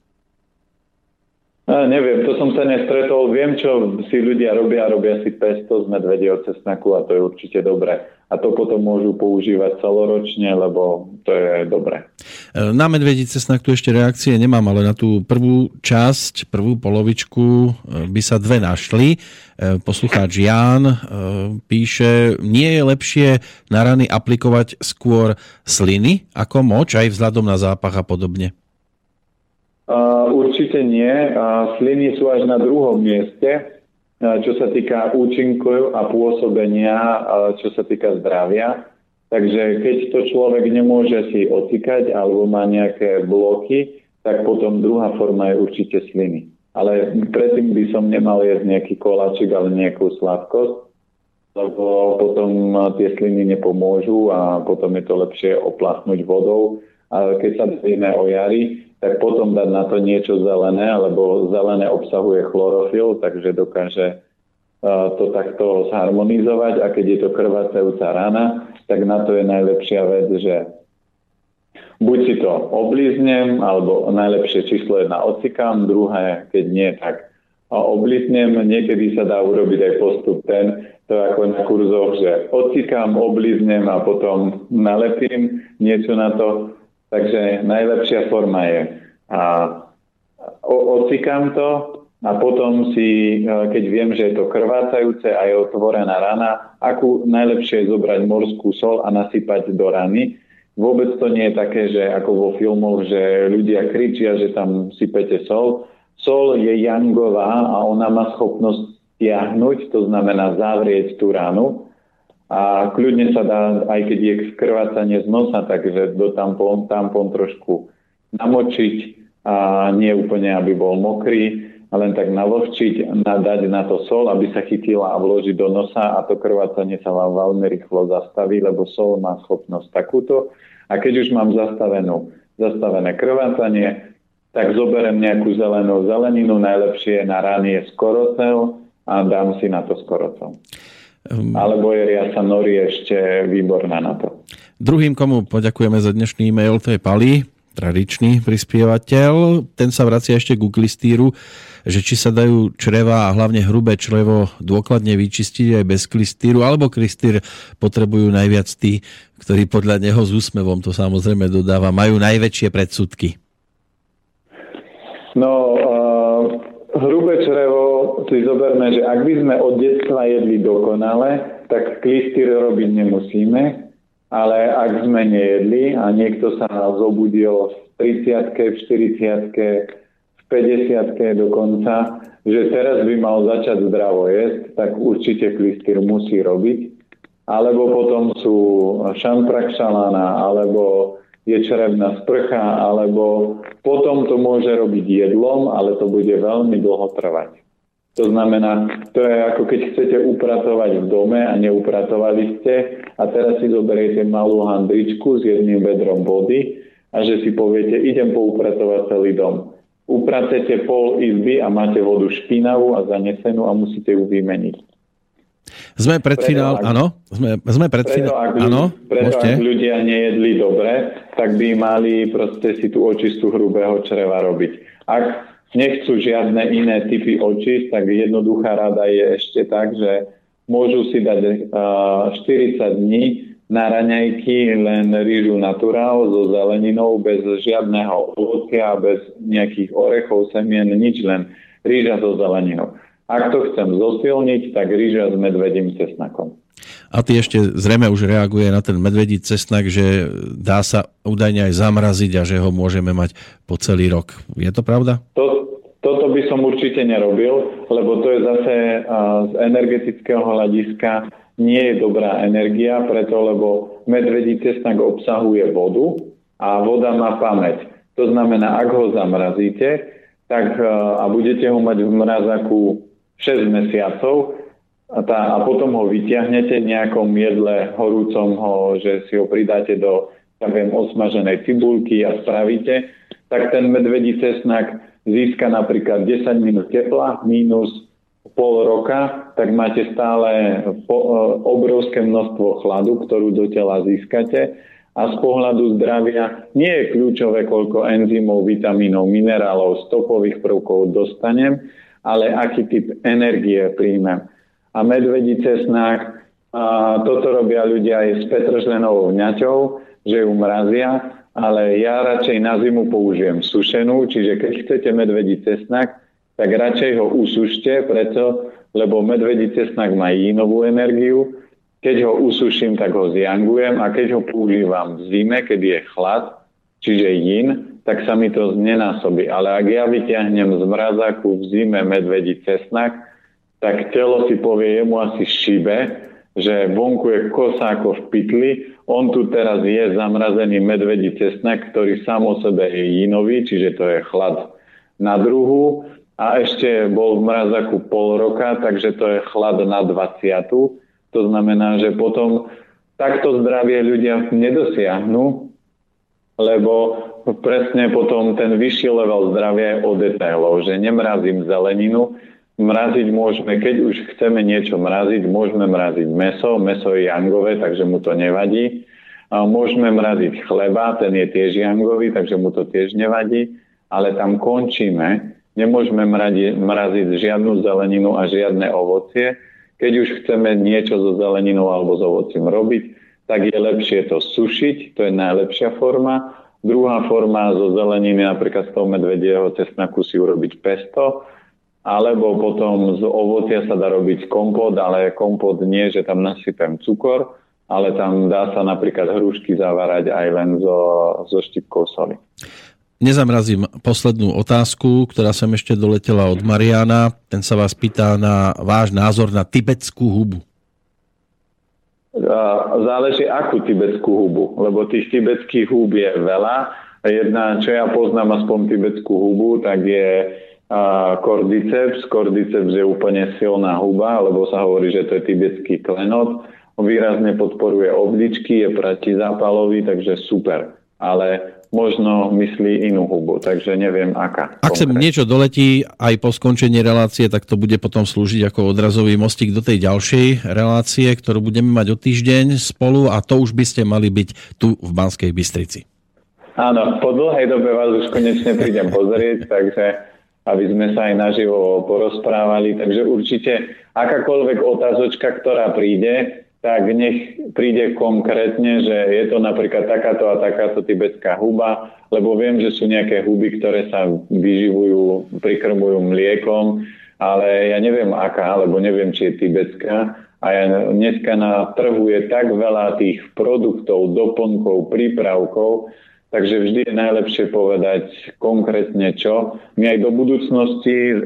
Neviem, to som sa nestretol. Viem, čo si ľudia robia. Robia si pesto z medvedieho cesnaku a to je určite dobré. A to potom môžu používať celoročne, lebo to je dobré. Na medvedí cesnak tu ešte reakcie nemám, ale na tú prvú časť, prvú polovičku e, by sa dve našli. E, poslucháč Ján e, píše, nie je lepšie na rany aplikovať skôr sliny ako moč, aj vzhľadom na zápach a podobne. Uh, určite nie. Sliny sú až na druhom mieste, uh, čo sa týka účinku a pôsobenia, uh, čo sa týka zdravia. Takže keď to človek nemôže si ocikať alebo má nejaké bloky, tak potom druhá forma je určite sliny. Ale predtým by som nemal jesť nejaký koláčik, ale nejakú sladkosť, lebo potom tie sliny nepomôžu a potom je to lepšie oplasnúť vodou. A keď sa bavíme o jari, tak potom dať na to niečo zelené, lebo zelené obsahuje chlorofil, takže dokáže e, to takto zharmonizovať a keď je to krvácajúca rana, tak na to je najlepšia vec, že buď si to oblíznem, alebo najlepšie číslo jedna ocikám, druhé, keď nie, tak oblíznem. Niekedy sa dá urobiť aj postup ten, to ako na kurzoch, že ocikám, oblíznem a potom nalepím niečo na to. Takže najlepšia forma je a ocikám to a potom si, e, keď viem, že je to krvácajúce a je otvorená rana, akú najlepšie je zobrať morskú sol a nasypať do rany. Vôbec to nie je také, že ako vo filmoch, že ľudia kričia, že tam sypete sol. Sol je jangová a ona má schopnosť stiahnuť, to znamená zavrieť tú ranu a kľudne sa dá, aj keď je krvácanie z nosa, takže do tampon, tampon trošku namočiť a nie úplne, aby bol mokrý, len tak navlhčiť, nadať na to sol, aby sa chytila a vložiť do nosa a to krvácanie sa vám veľmi rýchlo zastaví, lebo sol má schopnosť takúto. A keď už mám zastavenú, zastavené krvácanie, tak zoberiem nejakú zelenú zeleninu, najlepšie na rany je skorocel a dám si na to skorocel. Um, Alebo je riasa nori ešte výborná na to. Druhým, komu poďakujeme za dnešný e-mail, to je Pali, tradičný prispievateľ. Ten sa vracia ešte k klistýru, že či sa dajú čreva a hlavne hrubé črevo dôkladne vyčistiť aj bez klistýru, alebo klistýr potrebujú najviac tí, ktorí podľa neho s úsmevom, to samozrejme dodáva, majú najväčšie predsudky. No, uh, hrubé črevo si zoberme, že ak by sme od detstva jedli dokonale, tak klistýr robiť nemusíme, ale ak sme nejedli a niekto sa zobudil v 30 v 40 v 50 dokonca, že teraz by mal začať zdravo jesť, tak určite klistýr musí robiť. Alebo potom sú šamprakšalana, alebo je črebná sprcha, alebo potom to môže robiť jedlom, ale to bude veľmi dlho trvať. To znamená, to je ako keď chcete upratovať v dome a neupratovali ste a teraz si zoberiete malú handričku s jedným vedrom vody a že si poviete, idem poupratovať celý dom. Upratete pol izby a máte vodu špinavú a zanesenú a musíte ju vymeniť. Sme pred finál, áno? Sme, sme pred finál, áno? Preto ak ľudia nejedli dobre, tak by mali proste si tú očistú hrubého čreva robiť. Ak nechcú žiadne iné typy očist, tak jednoduchá rada je ešte tak, že môžu si dať 40 dní na raňajky len rýžu naturál so zeleninou, bez žiadneho ovocia, bez nejakých orechov, semien, nič, len rýža so zeleninou. Ak to chcem zosilniť, tak rýža s medvedím cesnakom. A ty ešte zrejme už reaguje na ten medvedí cesnak, že dá sa údajne aj zamraziť a že ho môžeme mať po celý rok. Je to pravda? To, by som určite nerobil, lebo to je zase z energetického hľadiska nie je dobrá energia, preto lebo medvedí cesnak obsahuje vodu a voda má pamäť. To znamená, ak ho zamrazíte tak, a budete ho mať v mrazaku 6 mesiacov a, tá, a potom ho vyťahnete nejakom jedle horúcom ho, že si ho pridáte do ja viem, osmaženej cibulky a spravíte, tak ten medvedí cesnak získa napríklad 10 minút tepla minus pol roka, tak máte stále obrovské množstvo chladu, ktorú do tela získate. A z pohľadu zdravia nie je kľúčové, koľko enzymov, vitamínov, minerálov, stopových prvkov dostanem, ale aký typ energie príjmem. A medvedí cesnák, a toto robia ľudia aj s petržlenovou vňaťou, že ju mrazia, ale ja radšej na zimu použijem sušenú, čiže keď chcete medvedí cesnak, tak radšej ho usušte, preto, lebo medvedí cesnak má inovú energiu, keď ho usuším, tak ho zjangujem. A keď ho používam v zime, keď je chlad, čiže yin, tak sa mi to nenásobí. Ale ak ja vyťahnem z mrazáku v zime medvedí cesnak, tak telo si povie jemu asi šibe, že vonku je kosa ako v pytli, on tu teraz je zamrazený medvedí cesnak, ktorý sám o sebe je jinový, čiže to je chlad na druhu a ešte bol v mrazaku pol roka, takže to je chlad na 20. To znamená, že potom takto zdravie ľudia nedosiahnu, lebo presne potom ten vyšší level zdravia je o detailov, že nemrazím zeleninu, mraziť môžeme, keď už chceme niečo mraziť, môžeme mraziť meso, meso je jangové, takže mu to nevadí. Môžeme mraziť chleba, ten je tiež jangový, takže mu to tiež nevadí, ale tam končíme. Nemôžeme mraziť, mraziť žiadnu zeleninu a žiadne ovocie, keď už chceme niečo so zeleninou alebo s ovocím robiť, tak je lepšie to sušiť, to je najlepšia forma. Druhá forma zo zeleniny, napríklad z toho medvedieho cesnaku si urobiť pesto, alebo potom z ovocia sa dá robiť kompot, ale kompot nie, že tam nasypem cukor, ale tam dá sa napríklad hrušky zavárať aj len so, so štipkou soli. Nezamrazím poslednú otázku, ktorá sem ešte doletela od Mariana. Ten sa vás pýta na váš názor na tibetskú hubu. Záleží akú tibetskú hubu, lebo tých tibetských húb je veľa. Jedna, čo ja poznám aspoň tibetskú hubu, tak je kordyceps. Kordyceps je úplne silná huba, lebo sa hovorí, že to je tibetský klenot. Výrazne podporuje obličky, je protizápalový, takže super. Ale možno myslí inú hubu, takže neviem aká. Ak sem niečo doletí aj po skončení relácie, tak to bude potom slúžiť ako odrazový mostík do tej ďalšej relácie, ktorú budeme mať o týždeň spolu a to už by ste mali byť tu v Banskej Bystrici. Áno, po dlhej dobe vás už konečne prídem pozrieť, takže aby sme sa aj naživo porozprávali. Takže určite akákoľvek otázočka, ktorá príde, tak nech príde konkrétne, že je to napríklad takáto a takáto tibetská huba, lebo viem, že sú nejaké huby, ktoré sa vyživujú, prikrmujú mliekom, ale ja neviem aká, lebo neviem, či je tibetská. A ja, dneska na trhu je tak veľa tých produktov, doplnkov, prípravkov, takže vždy je najlepšie povedať konkrétne čo. My aj do budúcnosti e,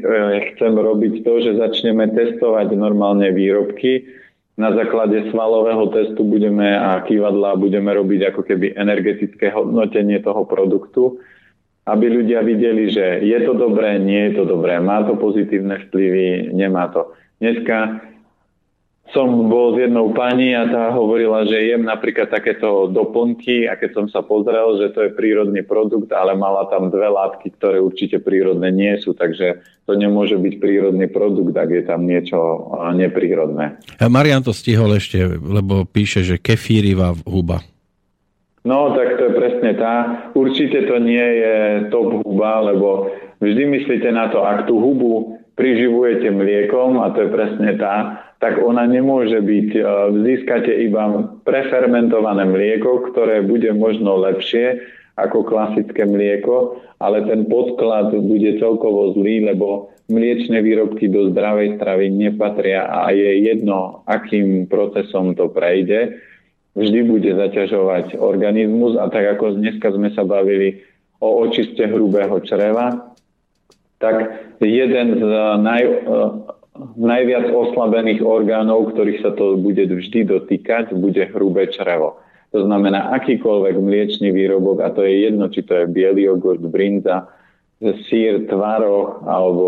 chcem robiť to, že začneme testovať normálne výrobky, na základe svalového testu budeme a kývadla budeme robiť ako keby energetické hodnotenie toho produktu, aby ľudia videli, že je to dobré, nie je to dobré, má to pozitívne vplyvy, nemá to. Dneska som bol s jednou pani a tá hovorila, že jem napríklad takéto doplnky a keď som sa pozrel, že to je prírodný produkt, ale mala tam dve látky, ktoré určite prírodné nie sú, takže to nemôže byť prírodný produkt, ak je tam niečo neprírodné. A Marian to stihol ešte, lebo píše, že kefírivá huba. No, tak to je presne tá. Určite to nie je top huba, lebo vždy myslíte na to, ak tú hubu priživujete mliekom, a to je presne tá, tak ona nemôže byť, e, získate iba prefermentované mlieko, ktoré bude možno lepšie ako klasické mlieko, ale ten podklad bude celkovo zlý, lebo mliečne výrobky do zdravej stravy nepatria a je jedno, akým procesom to prejde. Vždy bude zaťažovať organizmus a tak ako dneska sme sa bavili o očiste hrubého čreva, tak jeden z naj, najviac oslabených orgánov, ktorých sa to bude vždy dotýkať, bude hrubé črevo. To znamená akýkoľvek mliečný výrobok, a to je jedno, či to je biely jogurt, brinza, sír, tvaroch alebo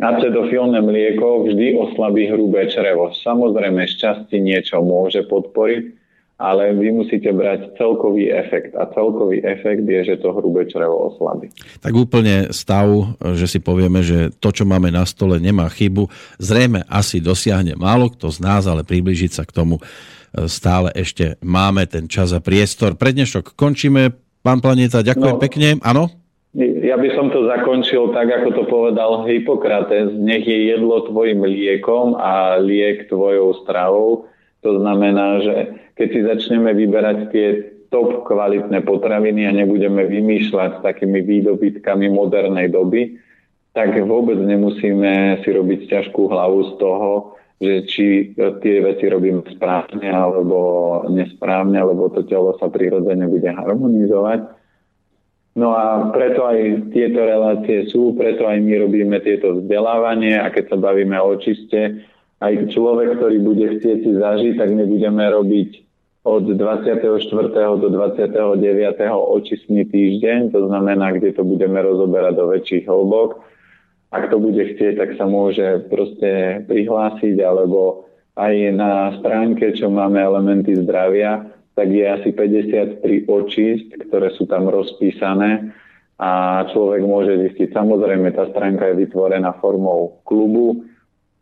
acetofilné mlieko vždy oslabí hrubé črevo. Samozrejme, šťastie niečo môže podporiť, ale vy musíte brať celkový efekt a celkový efekt je, že to hrubé črevo oslabí. Tak úplne stav, že si povieme, že to, čo máme na stole, nemá chybu. Zrejme asi dosiahne málo kto z nás, ale približiť sa k tomu e, stále ešte máme ten čas a priestor. Pre dnešok končíme. Pán Planeta, ďakujem no, pekne. Áno? Ja by som to zakončil tak, ako to povedal Hippokrates. Nech je jedlo tvojim liekom a liek tvojou stravou. To znamená, že keď si začneme vyberať tie top kvalitné potraviny a nebudeme vymýšľať s takými výdobytkami modernej doby, tak vôbec nemusíme si robiť ťažkú hlavu z toho, že či tie veci robíme správne alebo nesprávne, lebo to telo sa prirodzene bude harmonizovať. No a preto aj tieto relácie sú, preto aj my robíme tieto vzdelávanie a keď sa bavíme o čiste, aj človek, ktorý bude chcieť si zažiť, tak nebudeme robiť od 24. do 29. očistný týždeň, to znamená, kde to budeme rozoberať do väčších hĺbok. Ak to bude chcieť, tak sa môže proste prihlásiť, alebo aj na stránke, čo máme elementy zdravia, tak je asi 53 očist, ktoré sú tam rozpísané a človek môže zistiť. Samozrejme, tá stránka je vytvorená formou klubu,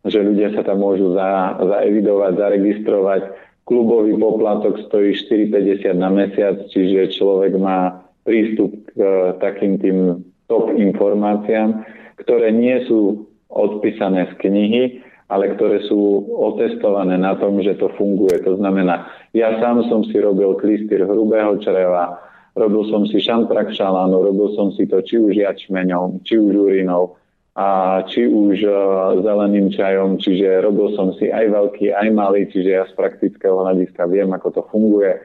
že ľudia sa tam môžu za, zaevidovať, zaregistrovať, klubový poplatok stojí 4,50 na mesiac, čiže človek má prístup k e, takým tým top informáciám, ktoré nie sú odpísané z knihy, ale ktoré sú otestované na tom, že to funguje. To znamená, ja sám som si robil klistýr hrubého čreva, robil som si šantrakšalánu, robil som si to či už jačmeňom, či už urinou, a či už e, zeleným čajom, čiže robil som si aj veľký, aj malý, čiže ja z praktického hľadiska viem, ako to funguje.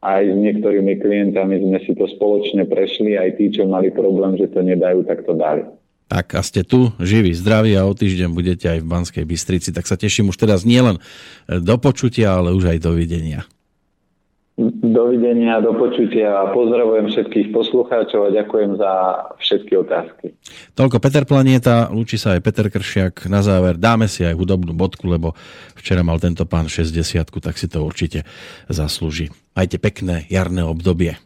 Aj s niektorými klientami sme si to spoločne prešli, aj tí, čo mali problém, že to nedajú, tak to dali. Tak a ste tu, živí, zdraví a o týždeň budete aj v Banskej Bystrici, tak sa teším už teraz nielen do počutia, ale už aj do videnia. Dovidenia, do počutia a pozdravujem všetkých poslucháčov a ďakujem za všetky otázky. Toľko Peter Planieta, lúči sa aj Peter Kršiak. Na záver dáme si aj hudobnú bodku, lebo včera mal tento pán 60 tak si to určite zaslúži. Majte pekné jarné obdobie.